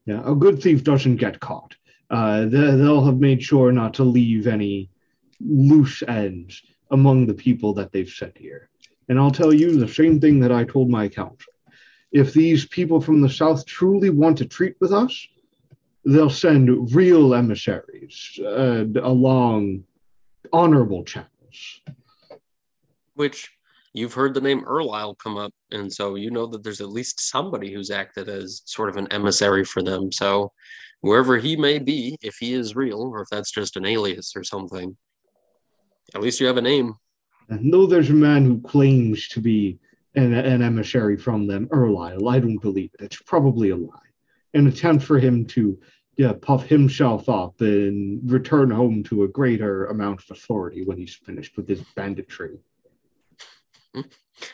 Yeah, a good thief doesn't get caught. Uh, they, they'll have made sure not to leave any loose ends among the people that they've sent here. And I'll tell you the same thing that I told my council. If these people from the south truly want to treat with us, they'll send real emissaries uh, along honorable channels. Which you've heard the name Erlisle come up, and so you know that there's at least somebody who's acted as sort of an emissary for them. So wherever he may be, if he is real or if that's just an alias or something, at least you have a name. Though there's a man who claims to be an, an emissary from them, Erlisle, I don't believe it. It's probably a lie. An attempt for him to yeah, puff himself up and return home to a greater amount of authority when he's finished with his banditry.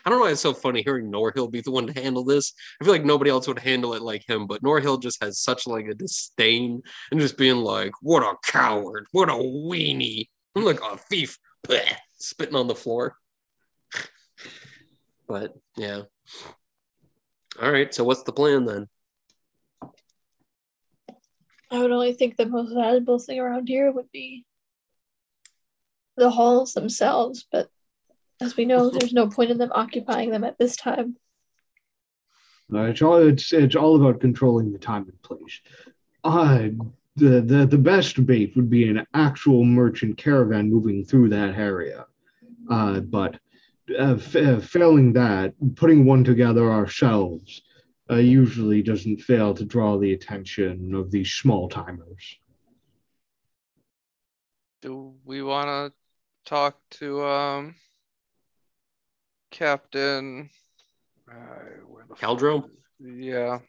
I don't know why it's so funny hearing Norhill be the one to handle this. I feel like nobody else would handle it like him, but Norhill just has such like a disdain and just being like, "What a coward! What a weenie! I'm like a thief!" Blech, spitting on the floor. but yeah. All right. So what's the plan then? I would only think the most valuable thing around here would be the halls themselves, but as we know, there's no point in them occupying them at this time. Uh, it's all it's it's all about controlling the time and place. Uh, the, the the best bait would be an actual merchant caravan moving through that area. Uh, but uh, f- uh, failing that, putting one together ourselves uh, usually doesn't fail to draw the attention of these small timers. Do we want to talk to um Captain? Uh, where the fuck- Caldro? Yeah.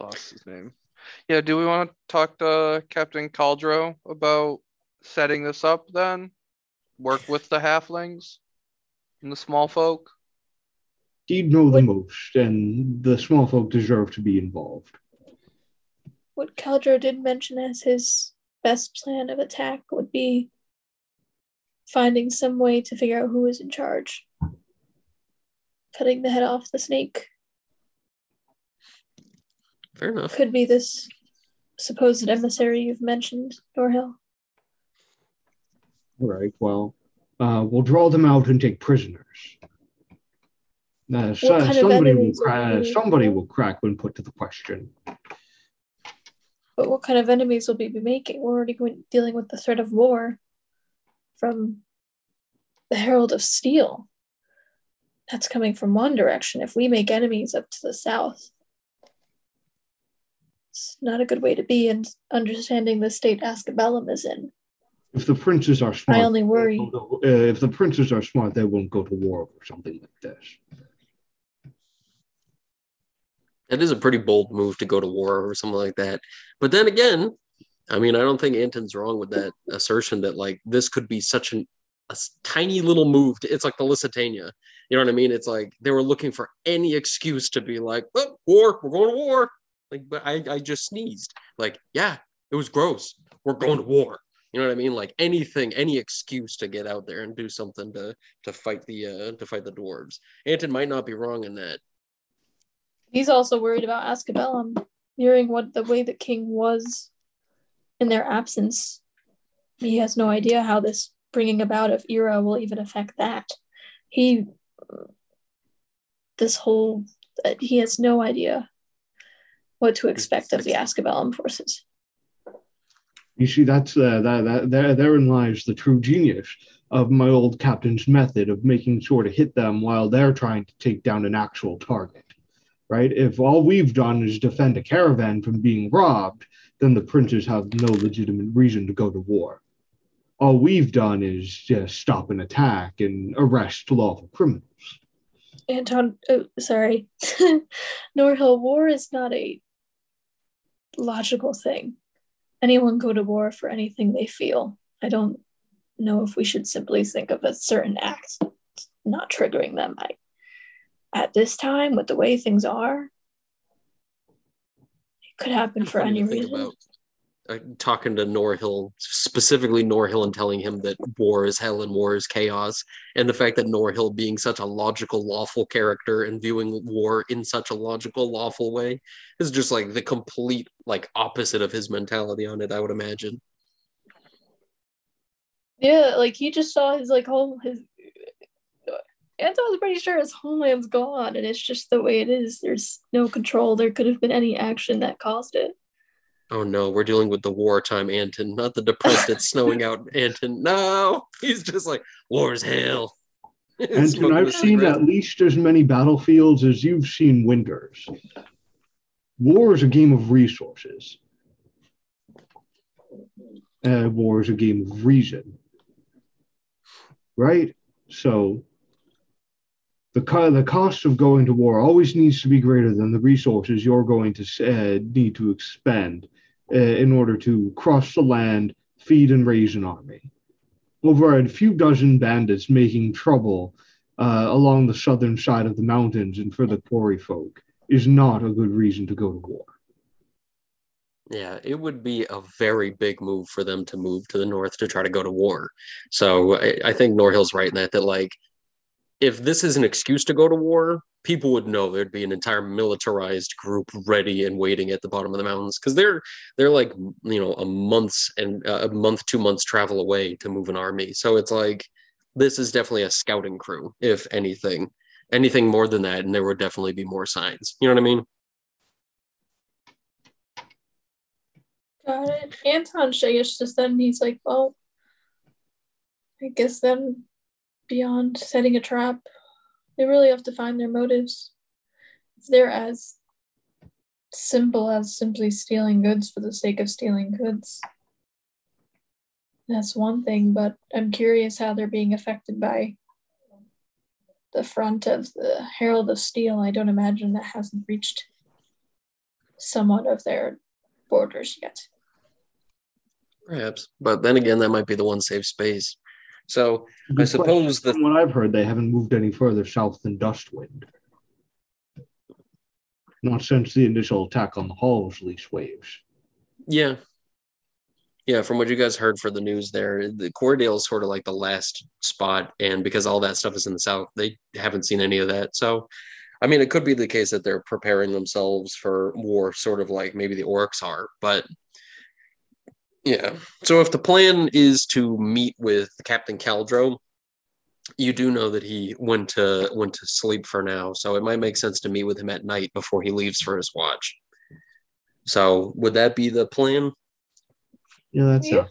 Lost his name. Yeah, do we want to talk to Captain Caldro about setting this up then? Work with the halflings and the small folk? He'd know the most, and the small folk deserve to be involved. What Caldro did mention as his best plan of attack would be finding some way to figure out who is in charge. Cutting the head off the snake Fair enough. could be this supposed emissary you've mentioned, Norhill. All right, well, uh, we'll draw them out and take prisoners. Uh, so- kind of somebody, will enemies are cra- somebody will crack when put to the question. But what kind of enemies will we be making? We're already going, dealing with the threat of war from the Herald of Steel. That's coming from one direction. If we make enemies up to the south, it's not a good way to be. And understanding the state Ascabellum is in, If the princes are smart, I only worry. to- uh, if the princes are smart, they won't go to war over something like this. That is a pretty bold move to go to war or something like that. But then again, I mean, I don't think Anton's wrong with that assertion that like this could be such an a tiny little move. To, it's like the Lusitania. You know what I mean? It's like they were looking for any excuse to be like, oh, war, we're going to war. Like, but I, I just sneezed. Like, yeah, it was gross. We're going to war. You know what I mean? Like anything, any excuse to get out there and do something to to fight the uh to fight the dwarves. Anton might not be wrong in that. He's also worried about Ascabellum, hearing what the way the king was in their absence. He has no idea how this bringing about of era will even affect that. He, this whole, uh, he has no idea what to expect of the Ascabellum forces. You see, that's uh, that, that there therein lies the true genius of my old captain's method of making sure to hit them while they're trying to take down an actual target. Right? If all we've done is defend a caravan from being robbed, then the princes have no legitimate reason to go to war. All we've done is just stop an attack and arrest lawful criminals. Anton, oh, sorry, Norhill, war is not a logical thing. Anyone go to war for anything they feel. I don't know if we should simply think of a certain act not triggering them. I, at this time, with the way things are, could happen for any reason. about, uh, talking to Norhill, specifically Norhill, and telling him that war is hell and war is chaos, and the fact that Norhill, being such a logical, lawful character and viewing war in such a logical, lawful way, is just like the complete like opposite of his mentality on it. I would imagine. Yeah, like he just saw his like whole his Anton's pretty sure his homeland's gone and it's just the way it is. There's no control. There could have been any action that caused it. Oh no, we're dealing with the wartime Anton, not the depressed it's snowing out Anton. No, he's just like war's hell. And I've seen cigarette. at least as many battlefields as you've seen winters. War is a game of resources. Uh, war is a game of reason. Right? So the, co- the cost of going to war always needs to be greater than the resources you're going to uh, need to expend uh, in order to cross the land, feed and raise an army over a few dozen bandits making trouble uh, along the southern side of the mountains and for the quarry folk is not a good reason to go to war. Yeah, it would be a very big move for them to move to the north to try to go to war. So I, I think Norhill's right in that that like if this is an excuse to go to war, people would know there'd be an entire militarized group ready and waiting at the bottom of the mountains because they're they're like you know a month's and uh, a month two months travel away to move an army. So it's like this is definitely a scouting crew, if anything. Anything more than that, and there would definitely be more signs. You know what I mean? Got it. Anton Shayish just then he's like, well, I guess then beyond setting a trap, they really have to find their motives. If they're as simple as simply stealing goods for the sake of stealing goods, that's one thing, but I'm curious how they're being affected by the front of the Herald of Steel. I don't imagine that hasn't reached somewhat of their borders yet. Perhaps, but then again, that might be the one safe space. So I suppose From what I've heard, they haven't moved any further south than Dustwind. Not since the initial attack on the halls, least waves. yeah, yeah. From what you guys heard for the news, there, the Cordale is sort of like the last spot, and because all that stuff is in the south, they haven't seen any of that. So, I mean, it could be the case that they're preparing themselves for war, sort of like maybe the orcs are, but. Yeah. So if the plan is to meet with Captain Caldro, you do know that he went to went to sleep for now, so it might make sense to meet with him at night before he leaves for his watch. So would that be the plan? Yeah, that's Yeah.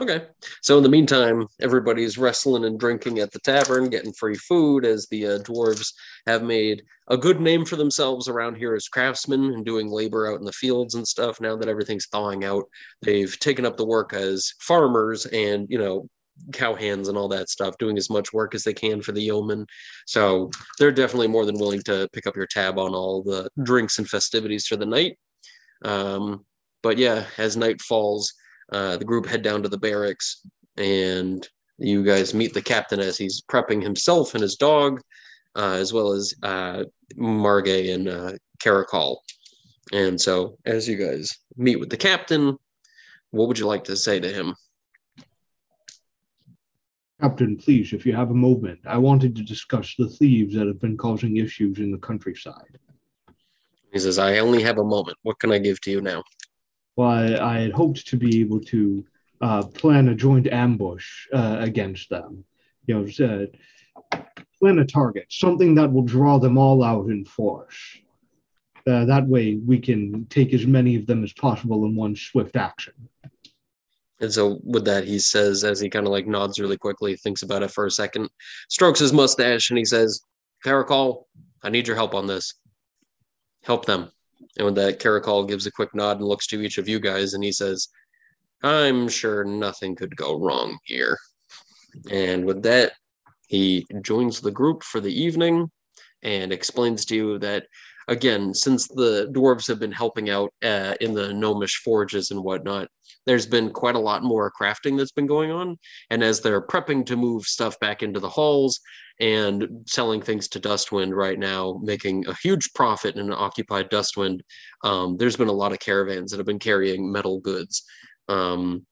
Okay. So in the meantime, everybody's wrestling and drinking at the tavern, getting free food as the uh, dwarves have made a good name for themselves around here as craftsmen and doing labor out in the fields and stuff. Now that everything's thawing out, they've taken up the work as farmers and, you know, cow hands and all that stuff, doing as much work as they can for the yeomen. So they're definitely more than willing to pick up your tab on all the drinks and festivities for the night. Um, but yeah, as night falls, uh, the group head down to the barracks and you guys meet the captain as he's prepping himself and his dog, uh, as well as uh, Margay and uh, Caracol. And so, as you guys meet with the captain, what would you like to say to him? Captain, please, if you have a moment, I wanted to discuss the thieves that have been causing issues in the countryside. He says, I only have a moment. What can I give to you now? Well, I, had hoped to be able to uh, plan a joint ambush uh, against them. You know, uh, plan a target, something that will draw them all out in force. Uh, that way, we can take as many of them as possible in one swift action. And so, with that, he says, as he kind of like nods really quickly, thinks about it for a second, strokes his mustache, and he says, Caracol, I need your help on this. Help them. And with that, Caracol gives a quick nod and looks to each of you guys, and he says, I'm sure nothing could go wrong here. And with that, he joins the group for the evening and explains to you that, again, since the dwarves have been helping out uh, in the gnomish forges and whatnot, there's been quite a lot more crafting that's been going on. And as they're prepping to move stuff back into the halls and selling things to Dustwind right now, making a huge profit in an occupied Dustwind, um, there's been a lot of caravans that have been carrying metal goods. Um,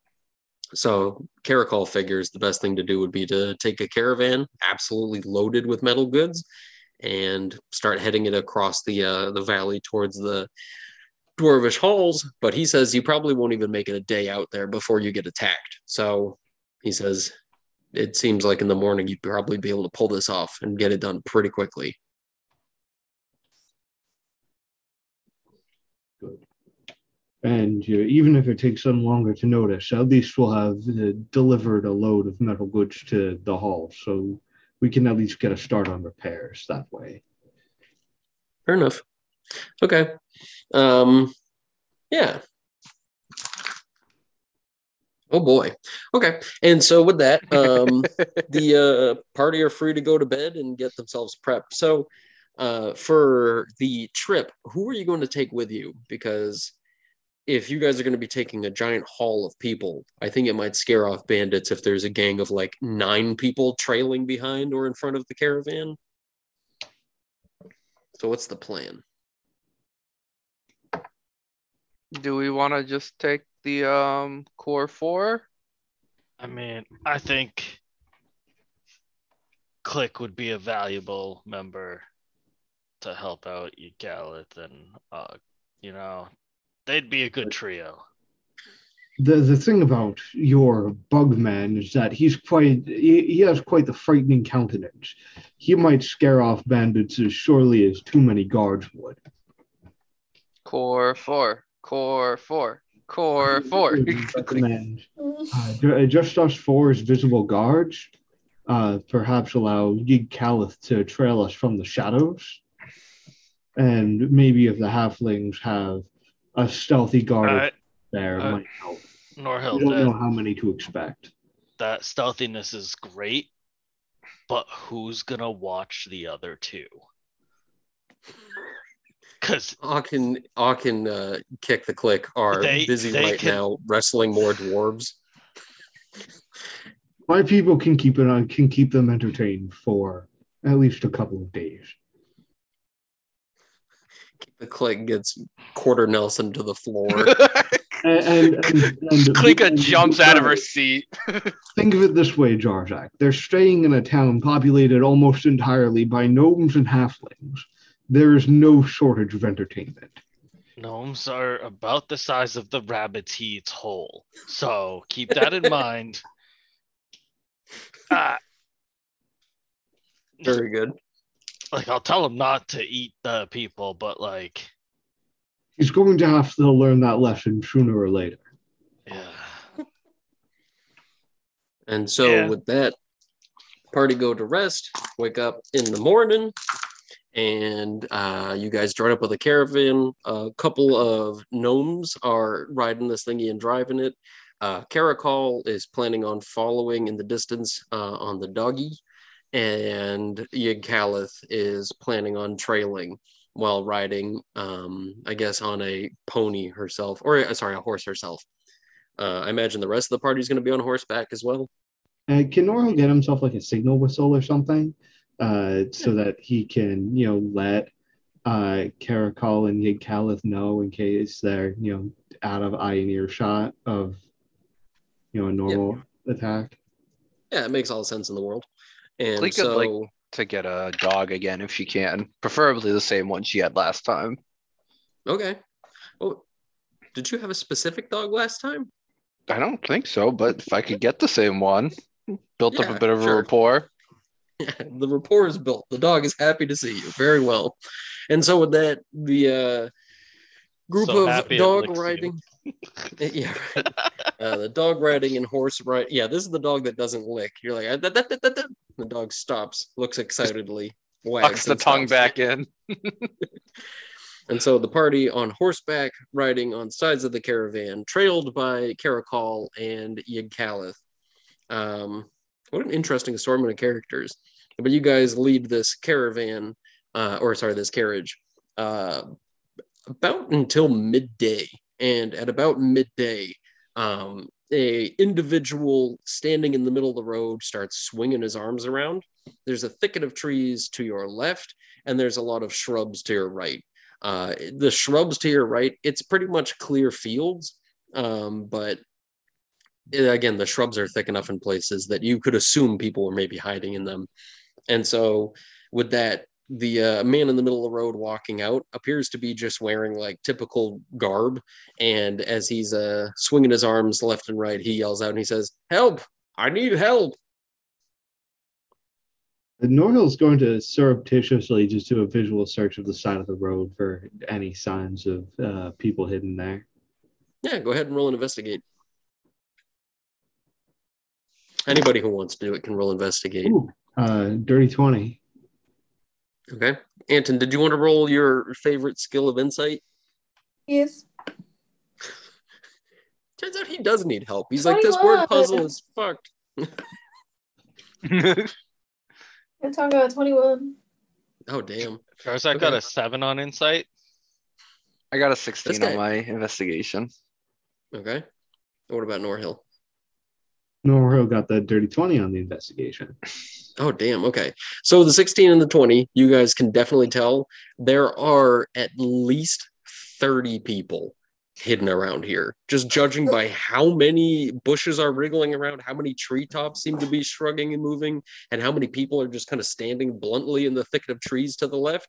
so Caracol figures the best thing to do would be to take a caravan absolutely loaded with metal goods and start heading it across the uh, the valley towards the dwarvish halls. But he says you probably won't even make it a day out there before you get attacked. So he says, it seems like in the morning you'd probably be able to pull this off and get it done pretty quickly. Good. And uh, even if it takes them longer to notice, at least we'll have uh, delivered a load of metal goods to the hall, so we can at least get a start on repairs that way. Fair enough. Okay. Um, yeah. Oh boy. Okay. And so with that, um, the uh, party are free to go to bed and get themselves prepped. So, uh, for the trip, who are you going to take with you? Because if you guys are going to be taking a giant haul of people, I think it might scare off bandits if there's a gang of like nine people trailing behind or in front of the caravan. So, what's the plan? Do we want to just take the um core four? I mean, I think Click would be a valuable member to help out you, Galeth, and uh, you know, they'd be a good trio. The the thing about your bugman is that he's quite he, he has quite the frightening countenance. He might scare off bandits as surely as too many guards would. Core four. Core four. Core four. recommend uh, ju- just us four as visible guards. Uh, perhaps allow Yig Calith to trail us from the shadows. And maybe if the halflings have a stealthy guard Alright, there, it uh, might help. Norhill, We don't know that, how many to expect. that stealthiness is great, but who's gonna watch the other two? Because Aachen, Aachen uh, kick the click are They- busy they right can- now wrestling more dwarves. My people can keep it on can keep them entertained for at least a couple of days. The click gets quarter Nelson to the floor. And, and, and, and Klika and- jumps out of her seat. Think of it this way, Jarzak. They're staying in a town populated almost entirely by gnomes and halflings. There is no shortage of entertainment. gnomes are about the size of the rabbits he eats whole. So keep that in mind. Ah, Very good. like I'll tell him not to eat the people, but like, He's going to have to learn that lesson sooner or later. yeah. And so Yeah. with that, party go to rest, wake up in the morning, and uh, you guys join up with a caravan. A couple of gnomes are riding this thingy and driving it. Uh, Caracol is planning on following in the distance uh, on the doggy, and yigcalith is planning on trailing while riding, um, I guess, on a pony herself, or uh, sorry, a horse herself. Uh, I imagine the rest of the party is going to be on horseback as well. Uh, can Norhill get himself like a signal whistle or something, uh, so that he can, you know, let uh, Caracol and Yig Calith know in case they're, you know, out of eye and earshot of, you know, a normal attack. Yeah, it makes all the sense in the world. And Click so, of, like- to get a dog again if she can, preferably the same one she had last time. okay. Oh, did you have a specific dog last time? I don't think so, but if I could get the same one, built up a bit of a rapport. the rapport is built. The dog is happy to see you. Very well. And so with that, the uh, group So of dog riding. yeah, right. uh, the dog riding and horse ride. Yeah, this is the dog that doesn't lick. You're like, "Ah, da, da, da, da, da." the dog stops, looks excitedly, wags, the tongue stops. back in. And so the party on horseback, riding on sides of the caravan, trailed by Caracol and Yig Calith. Um, what an interesting assortment of characters. But you guys lead this caravan, uh, or sorry, this carriage, uh, about until midday. And at about midday, um, a individual standing in the middle of the road starts swinging his arms around. There's a thicket of trees to your left, and there's a lot of shrubs to your right. Uh, the shrubs to your right, it's pretty much clear fields, um, but uh, again, the shrubs are thick enough in places that you could assume people were maybe hiding in them. And so, with that, the uh, man in the middle of the road walking out appears to be just wearing like typical garb. And as he's uh, swinging his arms left and right, he yells out and he says, Help! I need help! Norhill's going to surreptitiously just do a visual search of the side of the road for any signs of uh, people hidden there. Yeah, go ahead and roll and investigate. Anybody who wants to do it can roll investigate. Ooh, uh, dirty 20. Okay. Anton, did you want to roll your favorite skill of insight? Yes. Turns out he does need help. He's like, this word puzzle is fucked. I'm talking about 21. Oh, damn. Jarzak got Okay. a seven on insight. I got a 16 on my investigation. Okay. What about Norhill? Norhill got the dirty 20 on the investigation. Oh, damn. Okay. So the 16 and the 20, you guys can definitely tell there are at least 30 people hidden around here. Just judging by how many bushes are wriggling around, how many treetops seem to be shrugging and moving, and how many people are just kind of standing bluntly in the thicket of trees to the left.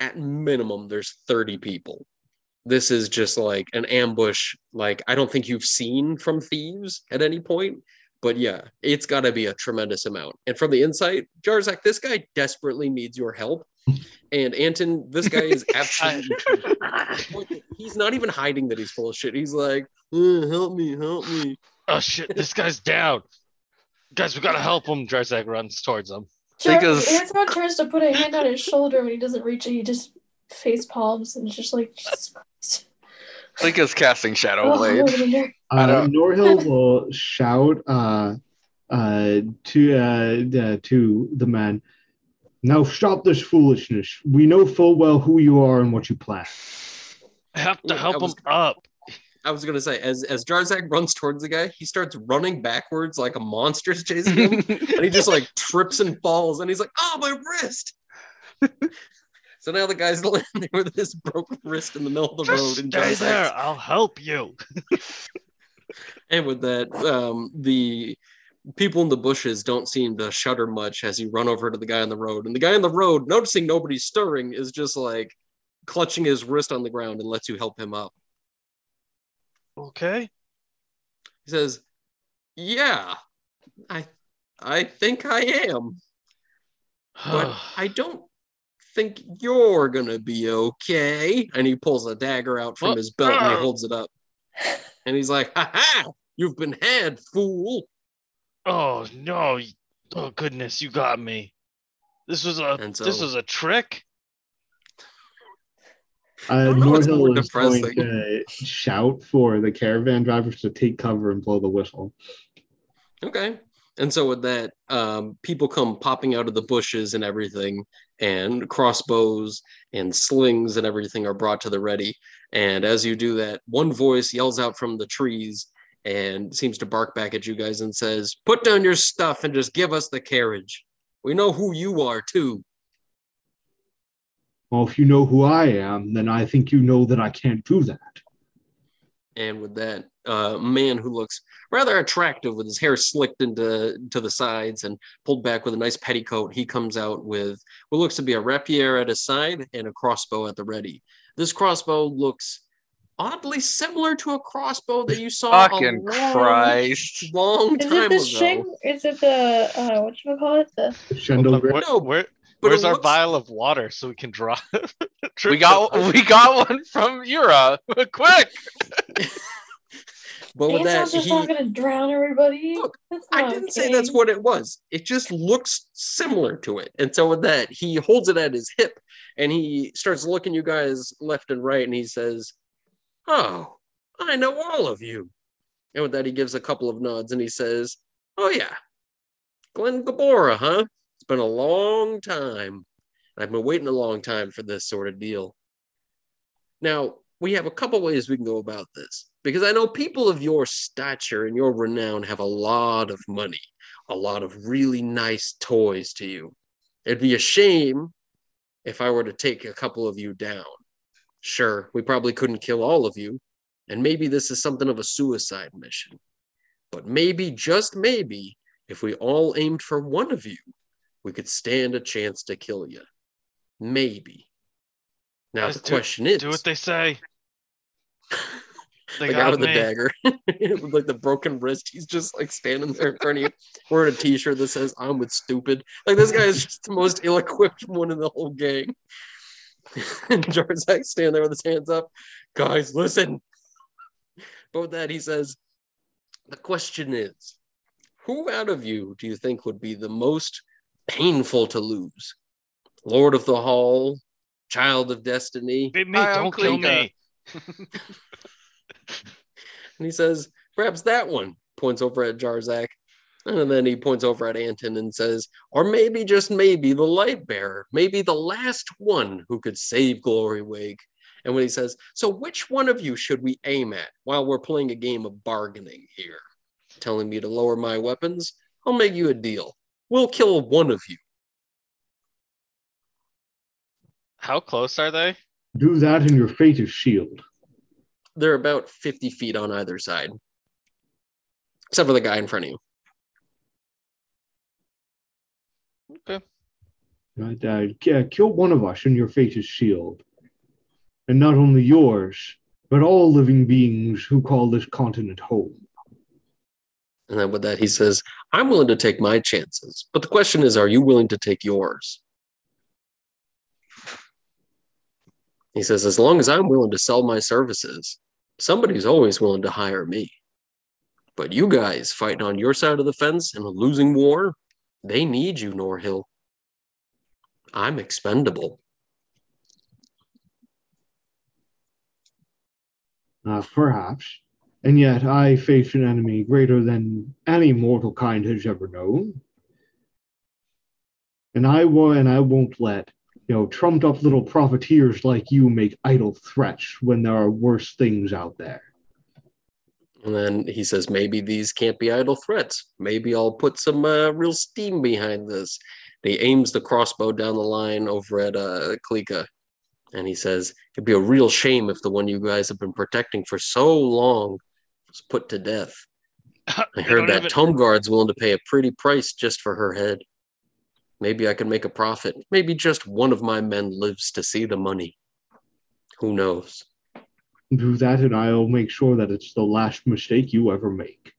At minimum, there's 30 people. This is just like an ambush, like I don't think you've seen from thieves at any point but yeah, it's got to be a tremendous amount. And from the inside, Jarzak, this guy desperately needs your help. And Anton, this guy is absolutely. he's not even hiding that he's full of shit. He's like, "Uh, help me, help me. Oh shit, this guy's down. Guys, we gotta help him. Jarzak runs towards him. Char- Because- Anton tries to put a hand on his shoulder when he doesn't reach it. He just face palms and just like, Jesus Christ. Klika's casting Shadow Oh, Blade. Lavender. I Uh, don't- Norhill will shout uh, uh, to uh, uh, to the man. Now stop this foolishness. We know full well who you are and what you plan. I have to Wait, help was- him up. I was gonna say, as as Jarzak runs towards the guy, he starts running backwards like a monster's chasing him, and he just like trips and falls, and he's like, "Oh, my wrist!" so now the guy's laying there with his broken wrist in the middle of the road, Just and stay there. I'll help you. And with that, um, the people in the bushes don't seem to shudder much as you run over to the guy on the road. And the guy on the road, noticing nobody's stirring, is just like clutching his wrist on the ground and lets you help him up. Okay. He says, "Yeah, I, I think I am, but I don't think you're gonna be okay." And he pulls a dagger out from What? his belt and he Ah. holds it up. And he's like, "Ha ha! You've been had, fool!" oh no. Oh goodness, you got me. This was a And this was a trick. Uh, don't know what's Norhill more is going to shout for the caravan drivers to take cover and blow the whistle. Okay. And so with that, um, people come popping out of the bushes and everything, and crossbows and slings and everything are brought to the ready. And as you do that, one voice yells out from the trees and seems to bark back at you guys and says, Put down your stuff and just give us the carriage. We know who you are too. Well, if you know who I am, then I think you know that I can't do that. And with that, uh, man who looks rather attractive with his hair slicked into to the sides and pulled back with a nice petticoat, he comes out with what looks to be a rapier at his side and a crossbow at the ready. This crossbow looks oddly similar to a crossbow that you saw Fucking a long, Christ. long Is it time the ago. string? Is it the, uh, what you call it? The, Shendel Grip. No, where- but where's it our looks- vial of water so we can draw? We got we got one from Yura. Quick. But with that, Anton's just he, not gonna drown everybody. Look, I didn't say that's what it was. It just looks similar to it. And so with that, he holds it at his hip and he starts looking you guys left and right and he says, Oh, I know all of you. And with that, he gives a couple of nods and he says, Oh, yeah, Glenn Gabora, huh? Been a long time. I've been waiting a long time for this sort of deal. Now, we have a couple ways we can go about this because I know people of your stature and your renown have a lot of money, a lot of really nice toys to you. It'd be a shame if I were to take a couple of you down. Sure, we probably couldn't kill all of you, and maybe this is something of a suicide mission. But maybe, just maybe, if we all aimed for one of you, we could stand a chance to kill you. Maybe. Now the question is Do what they say. They the guy got with the me. dagger, with like the broken wrist. He's just like standing there in front of you, wearing a T-shirt that says "I'm with stupid." Like this guy is just the most ill-equipped one in the whole gang. and Jarzak standing there with his hands up. Guys, listen. But with that, he says, "The question is, who out of you do you think would be the most painful to lose? Lord of the Hall, Child of Destiny?" Beat me, Hi, don't kill Klika. me. And he says, perhaps that one points over at Jarzak. And then he points over at Anton and says, or maybe, just maybe, the light bearer, maybe the last one who could save Glory Wig. And when he says, so which one of you should we aim at while we're playing a game of bargaining here? Telling me to lower my weapons? I'll make you a deal. We'll kill one of you. How close are they? Do that and your fate is sealed. They're about 50 feet on either side, except for the guy in front of you. Okay. Right, uh, k- kill one of us and your fate is sealed. And not only yours, but all living beings who call this continent home. And then with that, he says, I'm willing to take my chances. But the question is, are you willing to take yours? He says, as long as I'm willing to sell my services, somebody's always willing to hire me. But you guys fighting on your side of the fence in a losing war, they need you, Norhill. I'm expendable. Uh, perhaps. And yet I face an enemy greater than any mortal kind has ever known. And I will and I won't let, you know, trumped up little profiteers like you make idle threats when there are worse things out there. And then he says, maybe these can't be idle threats. Maybe I'll put some uh, real steam behind this. And he aims the crossbow down the line over at uh, Klika. And he says, it'd be a real shame if the one you guys have been protecting for so long was put to death. I heard that even- Tome Guard's willing to pay a pretty price just for her head. Maybe I can make a profit. Maybe just one of my men lives to see the money. Who knows? Do that and I'll make sure that it's the last mistake you ever make.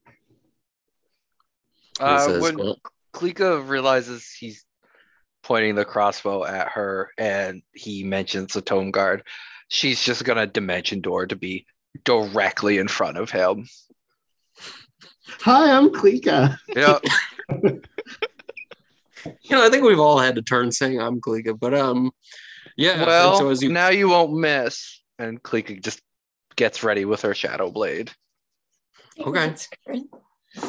Uh, says, when "Well, Klika realizes he's pointing the crossbow at her and he mentions the tome guard, she's just gonna dimension door to be directly in front of him. Hi, I'm Klika. Yeah, you know, I think we've all had to turn saying I'm Klika, but um, yeah. well, so as you now you won't miss. And Klika just gets ready with her shadow blade. Okay.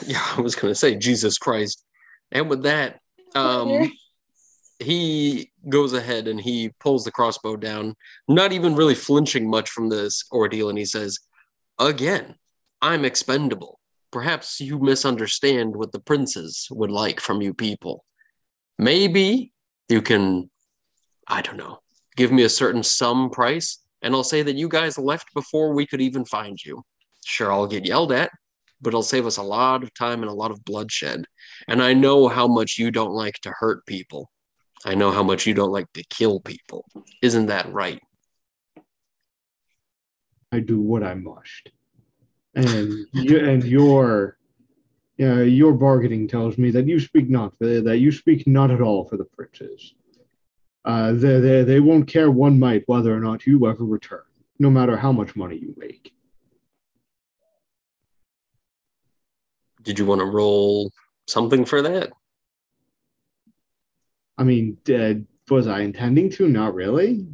Yeah, I was gonna say Jesus Christ. And with that, um, he goes ahead and he pulls the crossbow down, not even really flinching much from this ordeal, and he says, Again, I'm expendable. Perhaps you misunderstand what the princes would like from you people. Maybe you can, I don't know, give me a certain sum price, and I'll say that you guys left before we could even find you. Sure, I'll get yelled at, but it'll save us a lot of time and a lot of bloodshed. And I know how much you don't like to hurt people. I know how much you don't like to kill people. Isn't that right? I do what I must. And you, and your uh, your bargaining tells me that you speak not that you speak not at all for the princes. Uh, they, they, they won't care one mite whether or not you ever return, no matter how much money you make. Did you want to roll something for that? I mean, uh, was I intending to? Not really.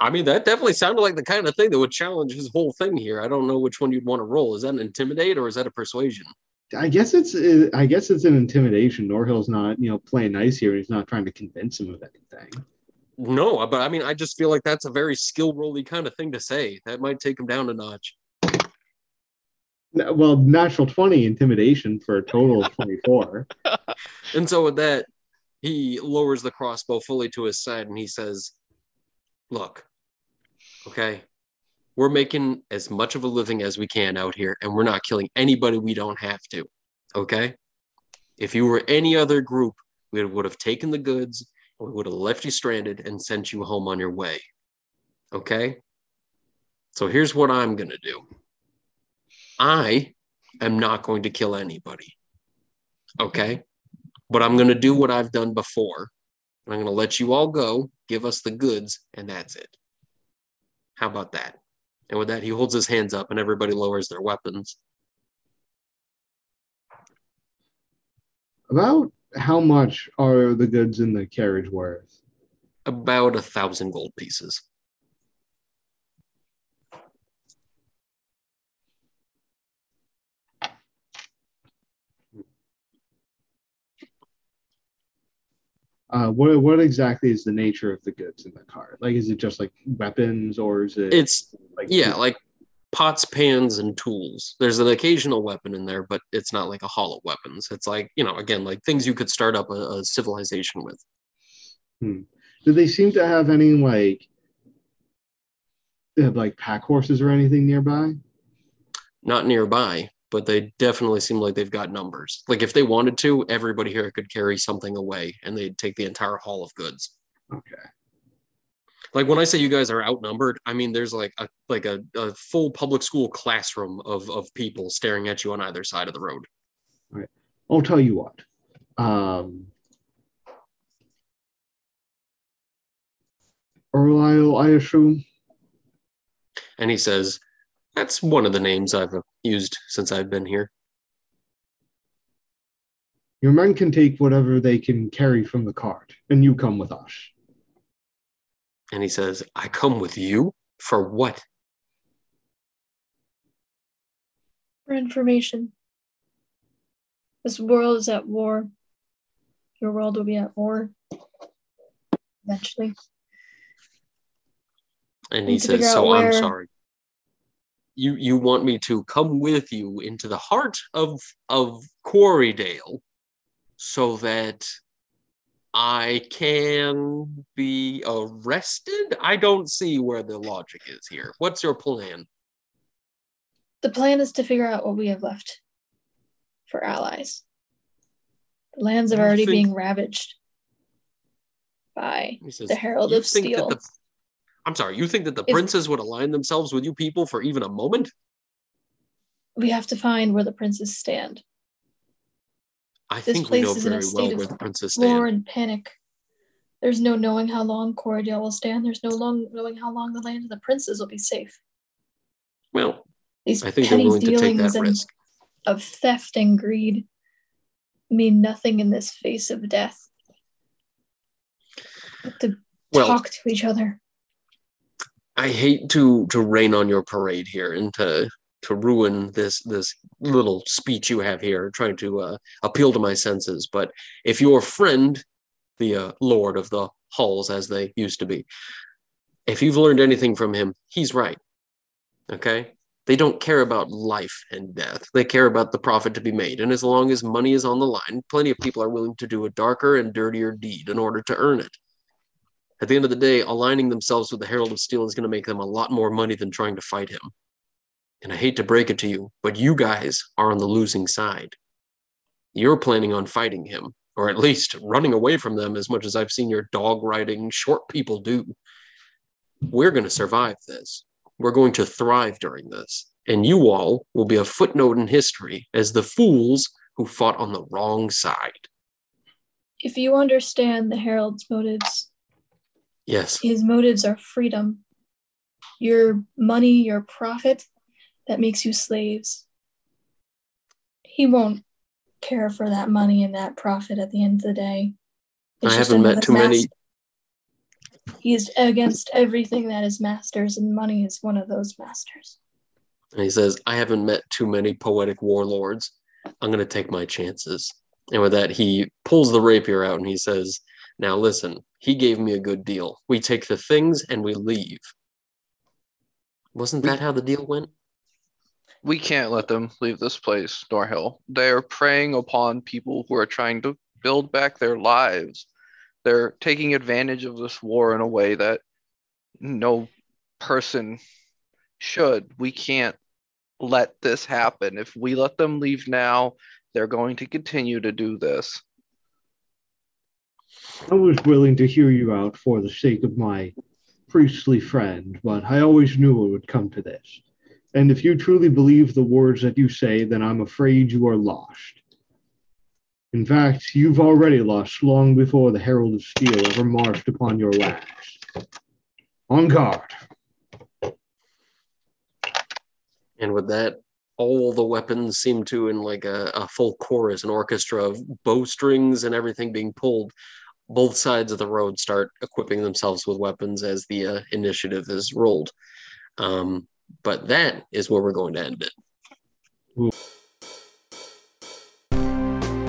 I mean, that definitely sounded like the kind of thing that would challenge his whole thing here. I don't know which one you'd want to roll. Is that an intimidate or is that a persuasion? I guess it's I guess it's an intimidation. Norhill's not you know playing nice here. He's not trying to convince him of anything. No, but I mean, I just feel like that's a very skill rolly kind of thing to say. That might take him down a notch. Well, natural twenty intimidation for a total of twenty four. And so with that, he lowers the crossbow fully to his side and he says, Look, okay, we're making as much of a living as we can out here, and we're not killing anybody we don't have to. Okay? If you were any other group, we would have taken the goods, we would have left you stranded and sent you home on your way. Okay? So here's what I'm going to do I am not going to kill anybody. Okay? But I'm going to do what I've done before. I'm going to let you all go, give us the goods, and that's it. How about that? And with that, he holds his hands up and everybody lowers their weapons. About how much are the goods in the carriage worth? About a thousand gold pieces. Uh, what what exactly is the nature of the goods in the cart? Like, is it just like weapons, or is it? It's like yeah, like pots, pans, and tools. There's an occasional weapon in there, but it's not like a hollow weapons. It's like you know, again, like things you could start up a, a civilization with. Do they seem to have any like, they have like pack horses or anything nearby? Not nearby, but they definitely seem like they've got numbers. Like if they wanted to, everybody here could carry something away, and they'd take the entire haul of goods. Okay. Like when I say you guys are outnumbered, I mean there's like a like a, a full public school classroom of of people staring at you on either side of the road. All right. I'll tell you what. Um, Erlisle, I assume. And he says, "That's one of the names I've used since I've been here." Your men can take whatever they can carry from the cart, and you come with us. And he says, "I come with you for what?" For information. This world is at war. Your world will be at war. Eventually. And he says, figure out "So I'm sorry. You you want me to come with you into the heart of of Quarrydale, so that I can be arrested? I don't see where the logic is here. What's your plan? The plan is to figure out what we have left for allies. The lands are already think- being ravaged by says, the Herald "You of think that Steel. the- I'm sorry. You think that the princes would align themselves with you people for even a moment? We have to find where the princes stand. I This think we know is in a very well where the princes stand. War and panic. There's no knowing how long Corridale will stand. There's no long knowing how long the land of the princes will be safe. Well, These I think they're petty willing to take that and risk. of theft and greed mean nothing in this face of death. We have to Well, talk to each other. I hate to to rain on your parade here and to to ruin this this little speech you have here, trying to uh, appeal to my senses. But if your friend, the uh, Lord of the Halls, as they used to be, if you've learned anything from him, he's right. Okay, they don't care about life and death; they care about the profit to be made. And as long as money is on the line, plenty of people are willing to do a darker and dirtier deed in order to earn it. At the end of the day, aligning themselves with the Herald of Steel is going to make them a lot more money than trying to fight him. And I hate to break it to you, but you guys are on the losing side. You're planning on fighting him, or at least running away from them as much as I've seen your dog riding short people do. We're going to survive this. We're going to thrive during this. And you all will be a footnote in history as the fools who fought on the wrong side. If you understand the Herald's motives, Yes, his motives are freedom. Your money, your profit, that makes you slaves. He won't care for that money and that profit at the end of the day. I haven't met too many- master. He is against everything that is masters, and money is one of those masters. And he says, I haven't met too many poetic warlords. I'm going to take my chances. And with that, he pulls the rapier out and he says, Now listen, he gave me a good deal. We take the things and we leave. Wasn't that how the deal went? We can't let them leave this place, Norhill. They are preying upon people who are trying to build back their lives. They're taking advantage of this war in a way that no person should. We can't let this happen. If we let them leave now, they're going to continue to do this. I was willing to hear you out for the sake of my priestly friend, but I always knew it would come to this. And if you truly believe the words that you say, then I'm afraid you are lost. In fact, you've already lost long before the Herald of Steel ever marched upon your lands. On guard. And with that, all the weapons seem to, in like a, a full chorus, an orchestra of bowstrings and everything being pulled. Both sides of the road start equipping themselves with weapons as the uh, initiative is rolled. Um, but that is where we're going to end it.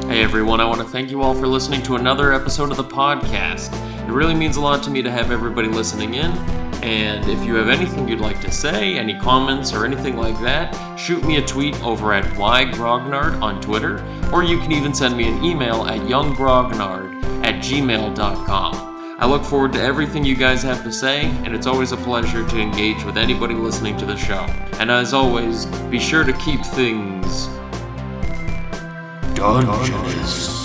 Hey everyone, I want to thank you all for listening to another episode of the podcast. It really means a lot to me to have everybody listening in. And if you have anything you'd like to say, any comments or anything like that, shoot me a tweet over at ygrognard on Twitter, or you can even send me an email at yunggrognard at gmail.com. I look forward to everything you guys have to say, and it's always a pleasure to engage with anybody listening to the show. And as always, be sure to keep things Dungeons